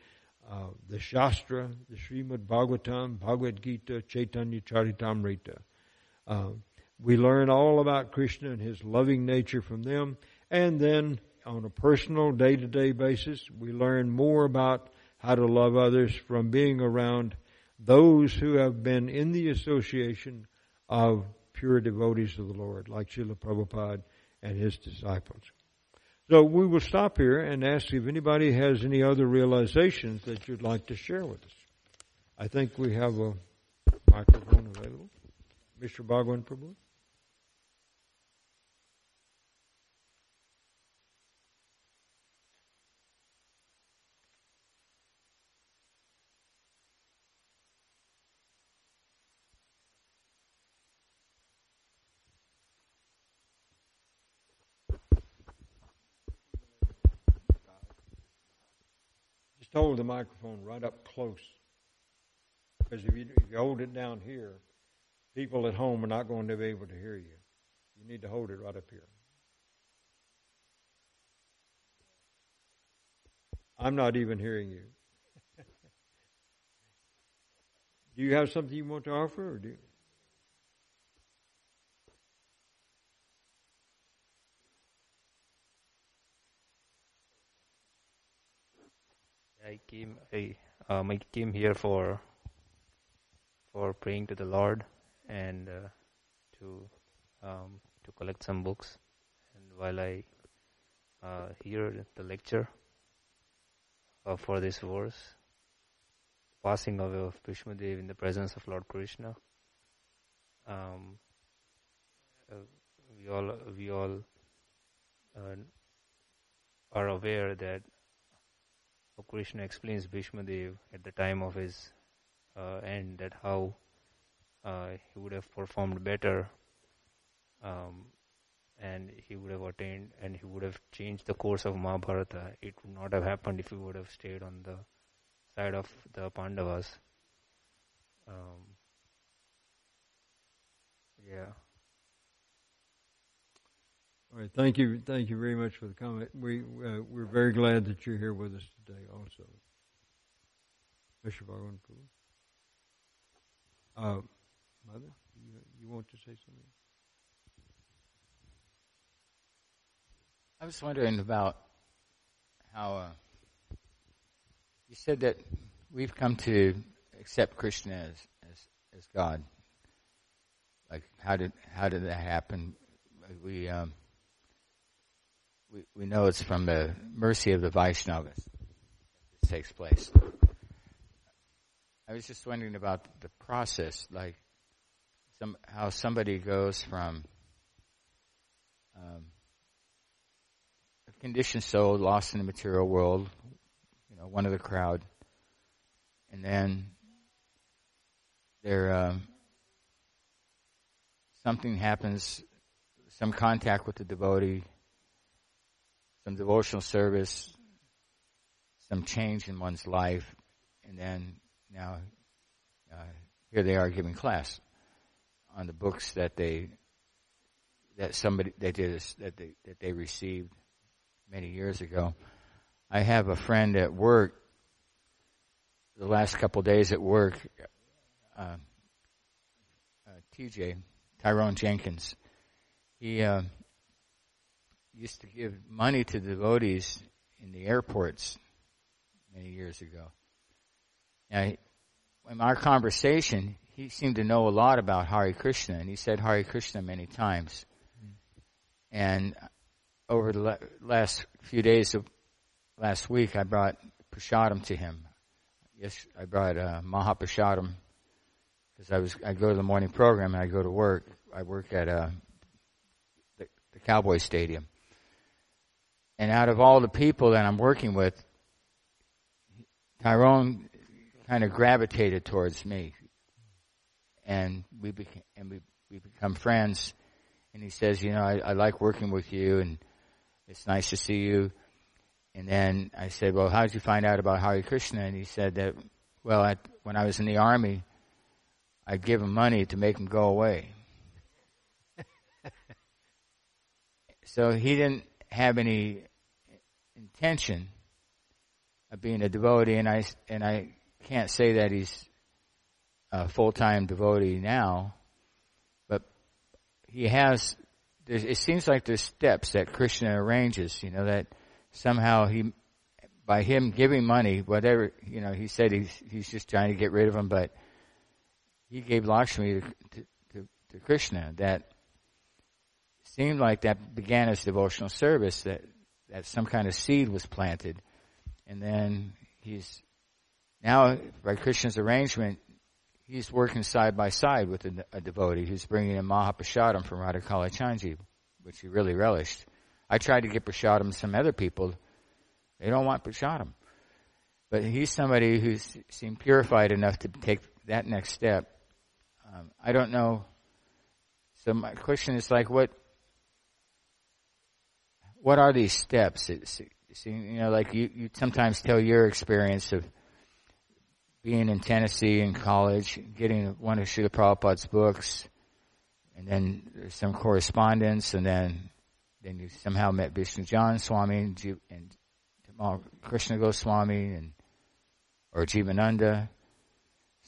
S1: uh, the Shastra, the Srimad Bhagavatam, Bhagavad Gita, Chaitanya Charitamrita. Uh, we learn all about Krishna and his loving nature from them, and then on a personal day to day basis. We learn more about how to love others from being around those who have been in the association of pure devotees of the Lord, like Srila Prabhupada and his disciples. So we will stop here and ask if anybody has any other realizations that you'd like to share with us. I think we have a microphone available. Mr. Bhagwan Prabhu. Just hold the microphone right up close. Because if you, if you hold it down here, people at home are not going to be able to hear you. You need to hold it right up here. I'm not even hearing you. do you have something you want to offer, or do you?
S2: I came I um, I came here for for praying to the Lord and uh, to um, to collect some books. And while I uh, hear the lecture uh, for this verse, passing away of Bhishmadev in the presence of Lord Krishna, um, uh, we all we all uh, are aware that so Krishna explains Bhishmadev at the time of his uh, end that how uh, he would have performed better um, and he would have attained and he would have changed the course of Mahabharata. It would not have happened if he would have stayed on the side of the Pandavas. Um, yeah.
S1: All right, thank you, thank you very much for the comment. We uh, we're very glad that you're here with us today, also, Bishop Bhagwan Uh, Mother, you you want to say something?
S3: I was wondering about how uh, you said that we've come to accept Krishna as, as as God. Like, how did how did that happen? We um, we, we know it's from the mercy of the Vaishnavas this takes place. I was just wondering about the process, like some, how somebody goes from um, a conditioned soul lost in the material world, you know, one of the crowd, and then there um, something happens, some contact with the devotee some devotional service, some change in one's life, and then now uh, here they are giving class on the books that they that somebody they did that they that they received many years ago. I have a friend at work. The last couple days at work, uh, uh, TJ Tyrone Jenkins, he uh, used to give money to devotees in the airports many years ago. Now, in our conversation, he seemed to know a lot about Hare Krishna, and he said Hare Krishna many times. And over the last few days of last week, I brought prasadam to him. Yes, I brought uh, Mahaprasadam because I was I go to the morning program and I go to work. I work at uh, the, the Cowboy Stadium, and out of all the people that I'm working with, Tyrone kind of gravitated towards me, and we became and we we become friends. And he says, you know, I, I like working with you, and it's nice to see you. And then I said, well, how did you find out about Hare Krishna? And he said that, well, I, when I was in the army, I'd give him money to make him go away. so he didn't have any intention of being a devotee, and I and I can't say that he's a full time devotee now, but he has. It seems like there's steps that Krishna arranges. You know that somehow he, by him giving money, whatever you know, he said he's he's just trying to get rid of him, but he gave Lakshmi to, to, to, to Krishna. That seemed like that began as devotional service. That that some kind of seed was planted, and then he's now by Krishna's arrangement, he's working side by side with a, a devotee who's bringing in Mahaprasadam from Radha Kalachandji, which he really relished. I tried to get prasadam to some other people. They don't want prasadam. But he's somebody who's seemed purified enough to take that next step. Um, I don't know. So my question is like, what what are these steps? It's, you know, like you, you sometimes tell your experience of being in Tennessee in college, getting one issue of Prabhupada's books, and then there's some correspondence, and then then you somehow met Vishnujan Swami and, and Krishna Goswami and or Jivananda.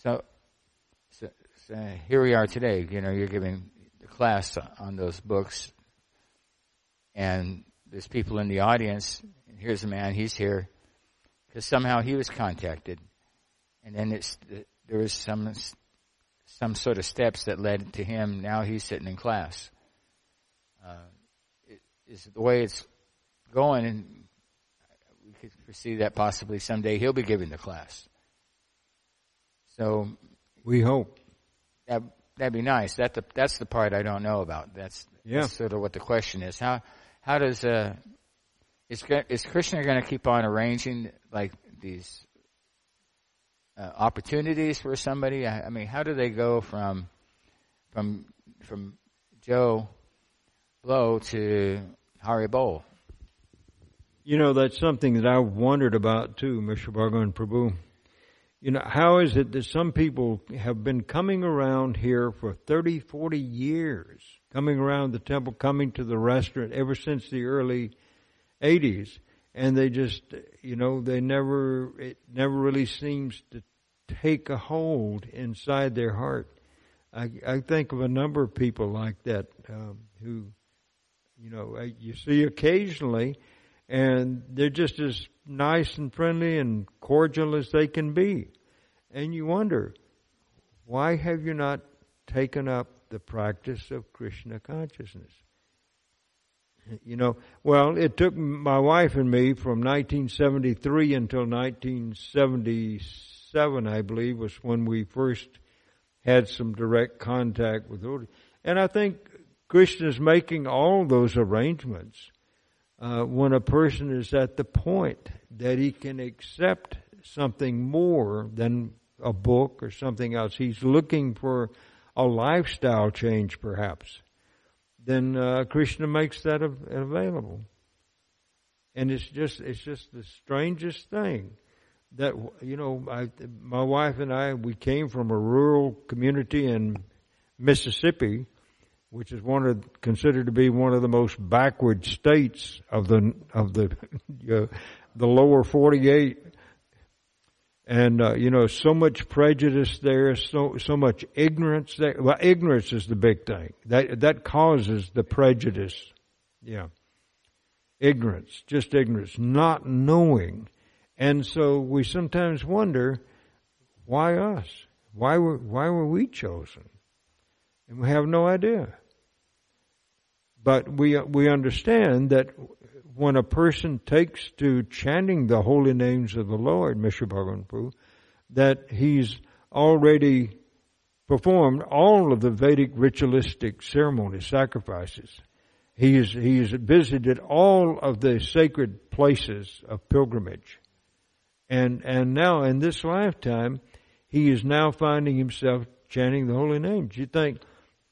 S3: So, so, so here we are today. You know, you're giving the class on those books, and there's people in the audience. And here's a man; he's here because somehow he was contacted, and then it's there was some some sort of steps that led to him. Now he's sitting in class. Uh, is the way it's going, and we could foresee that possibly someday he'll be giving the class. So
S1: we hope
S3: that that'd be nice. That the, that's the part I don't know about. That's,
S1: yeah.
S3: that's sort of what the question is. How how does uh is is Krishna going to keep on arranging like these uh, opportunities for somebody? I, I mean, how do they go from from from Joe Blow to Haribol.
S1: You know, that's something that I've wondered about too, Mr. Bargo and Prabhu. You know, how is it that some people have been coming around here for 30, 40 years, coming around the temple, coming to the restaurant ever since the early 80s, and they just, you know, they never, it never really seems to take a hold inside their heart. I, I think of a number of people like that um, who you know, you see occasionally, and they're just as nice and friendly and cordial as they can be. And you wonder, why have you not taken up the practice of Krishna consciousness? You know, well, it took my wife and me from 1973 until 1977, I believe, was when we first had some direct contact with Odie. And I think Krishna is making all those arrangements uh, when a person is at the point that he can accept something more than a book or something else. He's looking for a lifestyle change, perhaps. Then uh, Krishna makes that av- available, and it's just it's just the strangest thing that you know. I, my wife and I we came from a rural community in Mississippi which is one of considered to be one of the most backward states of the of the uh, the lower 48 and uh, you know so much prejudice there so so much ignorance there. Well ignorance is the big thing. That that causes the prejudice. Yeah. Ignorance just ignorance not knowing. And so we sometimes wonder why us? Why were why were we chosen? And we have no idea. But we we understand that when a person takes to chanting the holy names of the Lord, Mr. That he's already performed all of the Vedic ritualistic ceremonies, sacrifices. He's, he's visited all of the sacred places of pilgrimage. And, and now in this lifetime, he is now finding himself chanting the holy names. You think,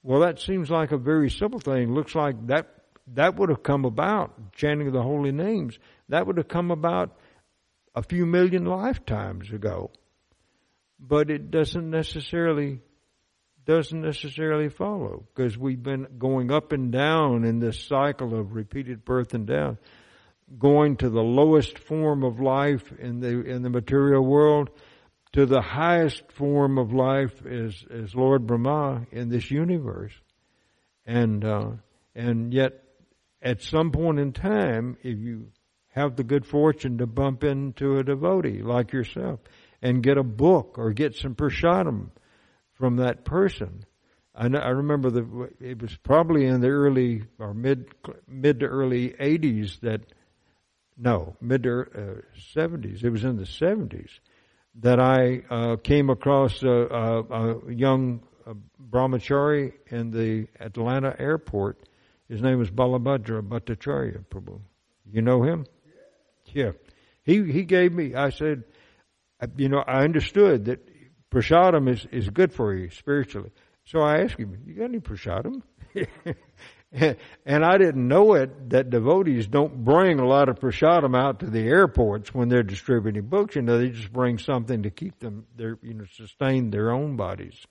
S1: well, that seems like a very simple thing. Looks like that that would have come about, chanting of the holy names, that would have come about a few million lifetimes ago. But it doesn't necessarily doesn't necessarily follow because we've been going up and down in this cycle of repeated birth and death, going to the lowest form of life in the in the material world to the highest form of life as is Lord Brahma in this universe, and uh, and yet at some point in time, if you have the good fortune to bump into a devotee like yourself and get a book or get some prasadam from that person. I, know, I remember the it was probably in the early or mid mid to early 80s that no mid to uh, 70s it was in the 70s that I uh, came across a, a, a young uh, brahmachari in the Atlanta airport his name was Balabhadra Bhattacharya Prabhu. You know him? Yeah. He, he gave me, I said, uh, you know, I understood that prasadam is, is good for you spiritually. So I asked him, you got any prasadam? and I didn't know it that devotees don't bring a lot of prasadam out to the airports when they're distributing books. You know, they just bring something to keep them, their, you know, sustain their own bodies.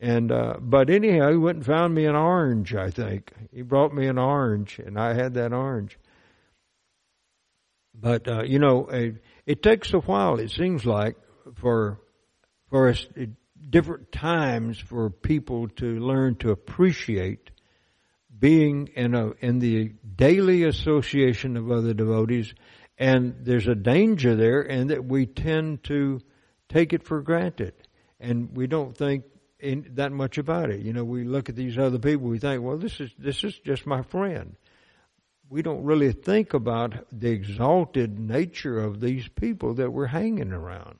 S1: And uh, but anyhow, he went and found me an orange. I think he brought me an orange, and I had that orange. But uh, you know, it, it takes a while. It seems like for for us, different times for people to learn to appreciate being in a in the daily association of other devotees, and there's a danger there, and that we tend to take it for granted, and we don't think in, that much about it. You know, we look at these other people, we think, well, this is this is just my friend. We don't really think about the exalted nature of these people that we're hanging around.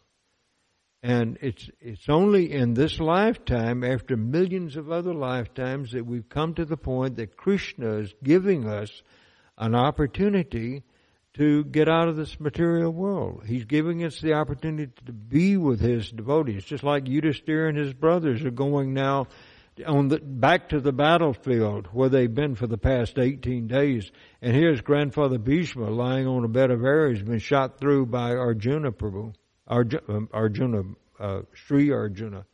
S1: And it's it's only in this lifetime, after millions of other lifetimes, that we've come to the point that Krishna is giving us an opportunity to get out of this material world. He's giving us the opportunity to be with his devotees, just like Yudhisthira and his brothers are going now on the, back to the battlefield where they've been for the past 18 days. And here's grandfather Bhishma lying on a bed of arrows, been shot through by Arjuna Prabhu, Arjuna, um, Arjuna uh, Sri Arjuna.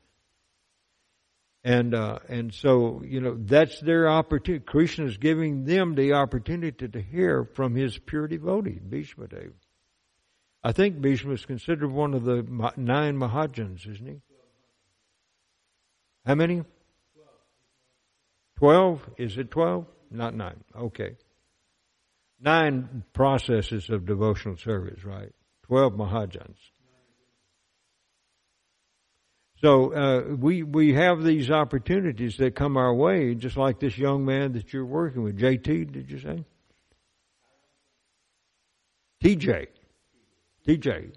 S1: And uh, and so you know that's their opportunity. Krishna is giving them the opportunity to hear from his pure devotee, Bhishma Dev. I think Bhishma is considered one of the nine Mahajans, isn't he? How many? Twelve? Is it twelve? Not nine. Okay. Nine processes of devotional service, right? Twelve Mahajans. So uh, we we have these opportunities that come our way, just like this young man that you're working with. JT, did you say? TJ. TJ.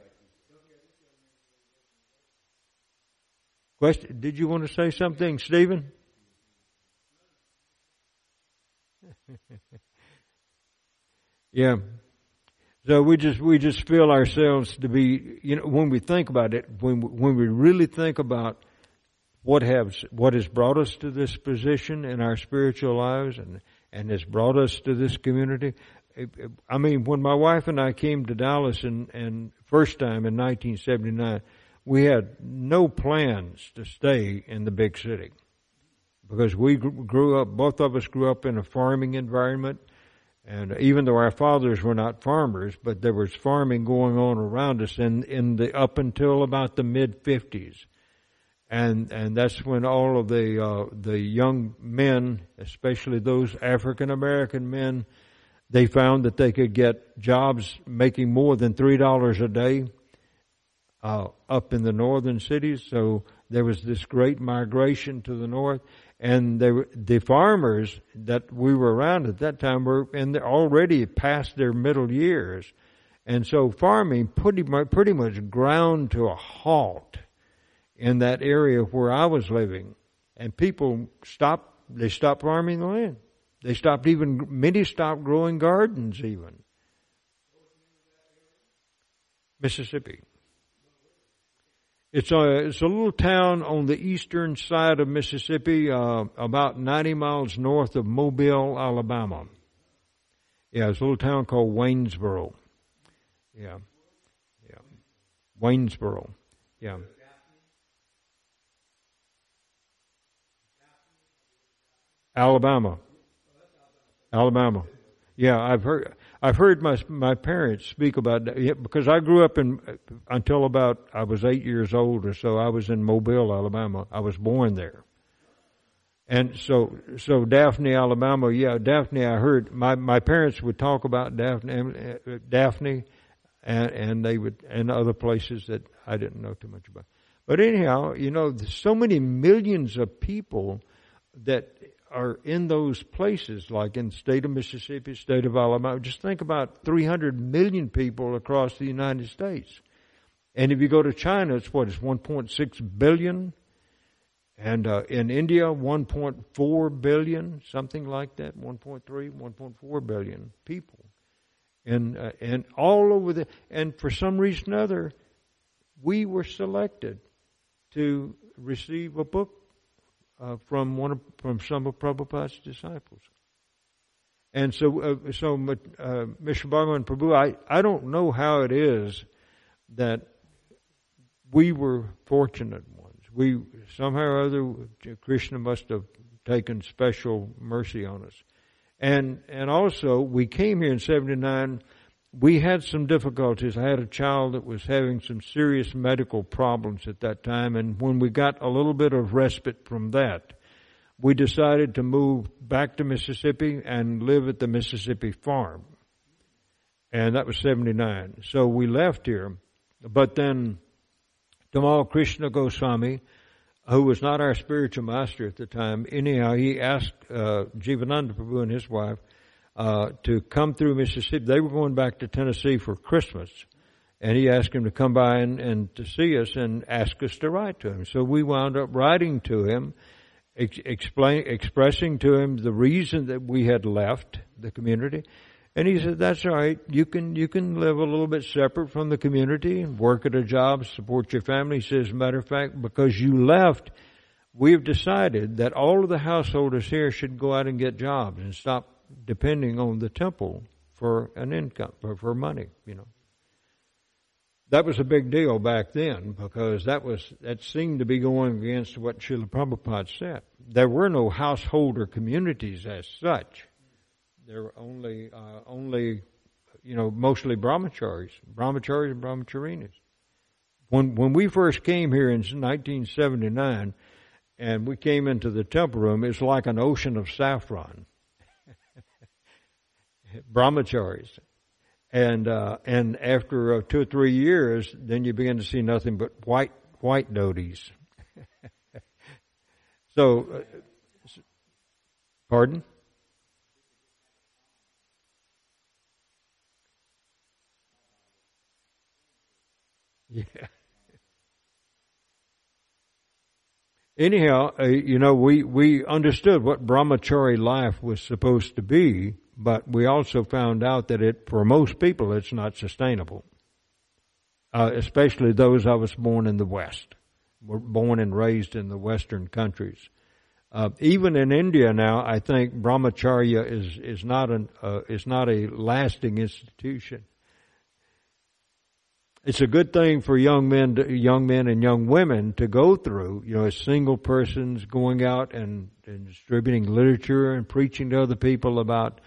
S1: Question? Did you want to say something, Stephen? yeah. So we just we just feel ourselves to be you know when we think about it when when we really think about what has what has brought us to this position in our spiritual lives and and has brought us to this community. I mean, when my wife and I came to Dallas and and first time in 1979, we had no plans to stay in the big city. because we grew up, both of us grew up in a farming environment. And even though our fathers were not farmers, but there was farming going on around us in, in the, up until about the mid 50s. And, and that's when all of the, uh, the young men, especially those African American men, they found that they could get jobs making more than $3 a day, uh, up in the northern cities. So there was this great migration to the north and they the farmers that we were around at that time were in the, already past their middle years, and so farming pretty much, pretty much ground to a halt in that area where I was living, and people stopped. They stopped farming the land. They stopped even many stopped growing gardens even. Mississippi. It's a, it's a little town on the eastern side of Mississippi, uh, about 90 miles north of Mobile, Alabama. Yeah, it's a little town called Waynesboro. Yeah. Yeah. Waynesboro. Yeah. Alabama. Alabama. Yeah, I've heard. I've heard my my parents speak about that because I grew up in until about I was eight years old or so. I was in Mobile, Alabama. I was born there, and so so Daphne, Alabama. Yeah, Daphne. I heard my my parents would talk about Daphne, Daphne, and and they would and other places that I didn't know too much about. But anyhow, you know, so many millions of people that are in those places, like in the state of Mississippi, state of Alabama. Just think about 300 million people across the United States. And if you go to China, it's what? It's 1.6 billion. And uh, in India, 1.4 billion, something like that, 1.3, 1.4 billion people. And, uh, and all over the, and for some reason or other, we were selected to receive a book uh, from one of, from some of Prabhupada's disciples. And so, uh, so uh, Mr. Bhagavan Prabhu, I, I don't know how it is that we were fortunate ones. We somehow or other Krishna must have taken special mercy on us. And and also we came here in seventy nine we had some difficulties. I had a child that was having some serious medical problems at that time, and when we got a little bit of respite from that, we decided to move back to Mississippi and live at the Mississippi farm. And that was 79. So we left here. But then Tamal Krishna Goswami, who was not our spiritual master at the time, anyhow, he asked uh, Jivananda Prabhu and his wife uh, to come through Mississippi. They were going back to Tennessee for Christmas. And he asked him to come by and, and to see us and ask us to write to him. So we wound up writing to him, ex- explain, expressing to him the reason that we had left the community. And he said, that's all right. You can, you can live a little bit separate from the community, work at a job, support your family. He says, matter of fact, because you left, we've decided that all of the householders here should go out and get jobs and stop depending on the temple for an income, for, for money, you know. That was a big deal back then because that was, that seemed to be going against what Srila Prabhupada said. There were no householder communities as such. There were only, uh, only, you know, mostly brahmacharis, brahmacharis and brahmacharinis. When, when we first came here in 1979 and we came into the temple room, it's like an ocean of saffron brahmacharis. And, uh, and after uh, two or three years, then you begin to see nothing but white, white dhotis. so, uh, pardon? Yeah. Anyhow, uh, you know, we, we understood what brahmachari life was supposed to be but we also found out that it, for most people, it's not sustainable. Uh, especially those of us born in the West, were born and raised in the Western countries. Uh, even in India now, I think brahmacharya is is not an uh, is not a lasting institution. it's a good thing for young men, to, young men and young women to go through. You know, as single persons going out and, and distributing literature and preaching to other people about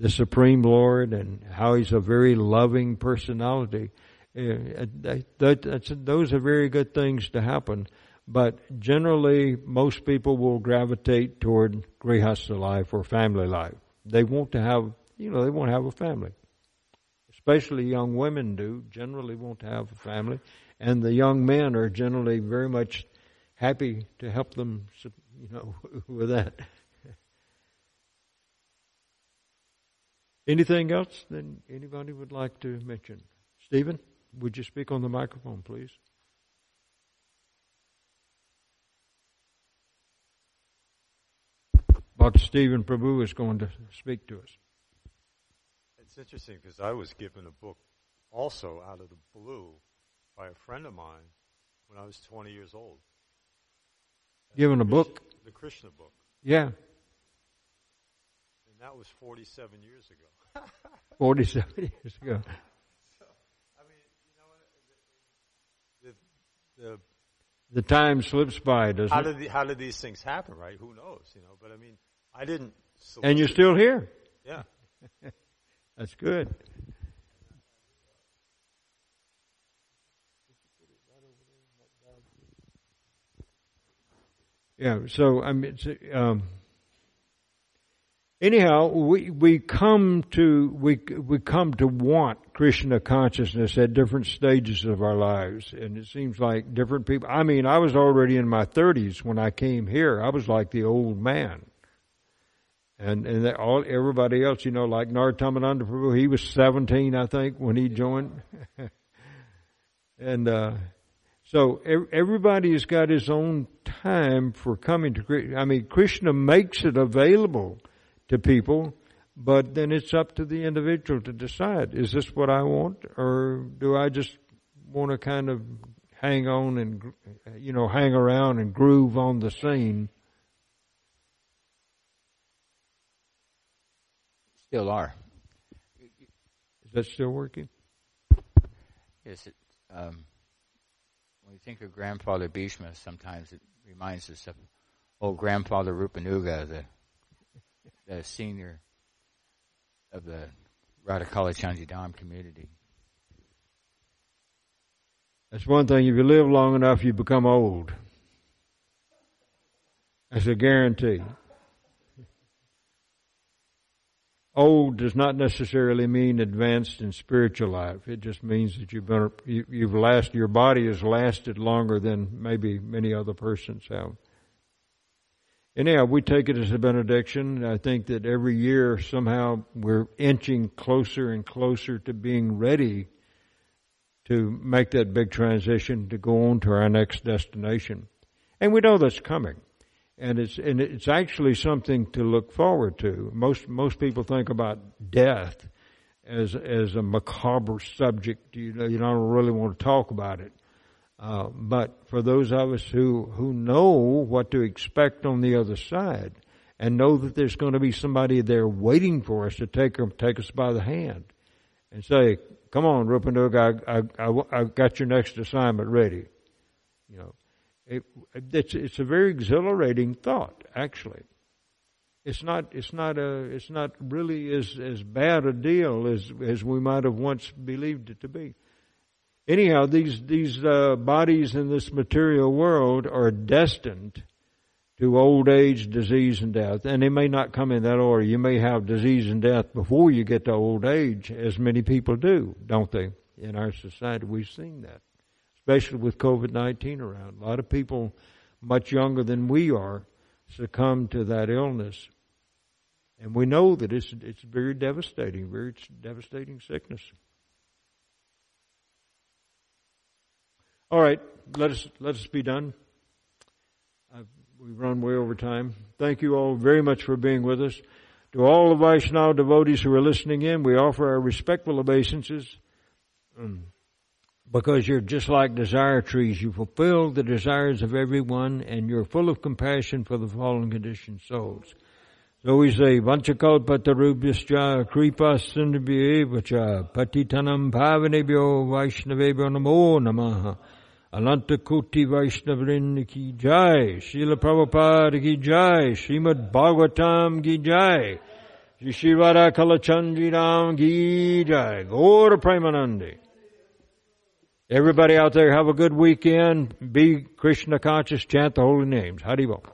S1: the Supreme Lord and how He's a very loving personality. Uh, that, those are very good things to happen. But generally, most people will gravitate toward grihastha life or family life. They want to have, you know, they want to have a family especially young women do, generally want to have a family, and the young men are generally very much happy to help them, you know, with that. Anything else that anybody would like to mention? Stephen, would you speak on the microphone, please? But Stephen Prabhu is going to speak to us.
S4: It's interesting because I was given a book also out of the blue by a friend of mine when I was 20 years old.
S1: Given a book?
S4: The Krishna book.
S1: Yeah.
S4: That was 47 years ago.
S1: 47 years ago.
S4: So, I mean, you know, the, the,
S1: the time slips by, doesn't
S4: how
S1: it?
S4: Did the, how did these things happen, right? Who knows, you know? But I mean, I didn't.
S1: And you're still here.
S4: Yeah.
S1: That's good. Yeah. So I mean, um, anyhow, we we come to we we come to want Krishna consciousness at different stages of our lives, and it seems like different people. I mean, I was already in my thirties when I came here. I was like the old man and and all everybody else, you know, like Nartamananda Prabhu, he was 17, I think, when he joined. and uh, so everybody has got his own time for coming to Krishna. I mean, Krishna makes it available to people, but then it's up to the individual to decide: is this what I want, or do I just want to kind of hang on and you know hang around and groove on the scene?
S3: Still are.
S1: Is that still working?
S3: Yes. It, um, when we think of grandfather Bhishma, sometimes it reminds us of old grandfather Rupanuga, the senior of the Radha Kalachandji Dham community.
S1: That's one thing. If you live long enough, you become old. That's a guarantee. old does not necessarily mean advanced in spiritual life. It just means that you've been, you, you've lasted, your body has lasted longer than maybe many other persons have. Anyhow, we take it as a benediction. I think that every year somehow we're inching closer and closer to being ready to make that big transition to go on to our next destination. And we know that's coming and it's and it's actually something to look forward to. Most most people think about death as as a macabre subject. You know, you don't really want to talk about it. Uh, but for those of us who who know what to expect on the other side, and know that there's going to be somebody there waiting for us to take take us by the hand, and say, "Come on, Rupanug, I, I, I, I got your next assignment ready." You know, it, it's, it's a very exhilarating thought, actually. It's not, it's not a, it's not really as, as bad a deal as, as we might have once believed it to be. Anyhow, these, these, uh, bodies in this material world are destined to old age, disease, and death. And they may not come in that order. You may have disease and death before you get to old age, as many people do, don't they? In our society, we've seen that especially with COVID 19 around. A lot of people much younger than we are succumb to that illness. And we know that it's, it's very devastating, very devastating sickness. All right, let us, let us be done. I've, we've run way over time. Thank you all very much for being with us. To all the Vaishnava devotees who are listening in, we offer our respectful obeisances. Um, because you're just like desire trees. You fulfill the desires of everyone and you're full of compassion for the fallen conditioned souls. So we say, Vanchakalpatarubhyascha kripa sindhibhyevacha patitanam pavanebhyo vaishnavebhyo namo namaha. Ananta Koti Vaishnavrin ki jai, Srila Prabhupada ki jai, Srimad Bhagavatam ki jai, Shri Shivara Kalachandji Ram ki jai, Gaura Premanandi. Everybody out there have a good weekend. Be Krishna conscious, chant the holy names. Haribol.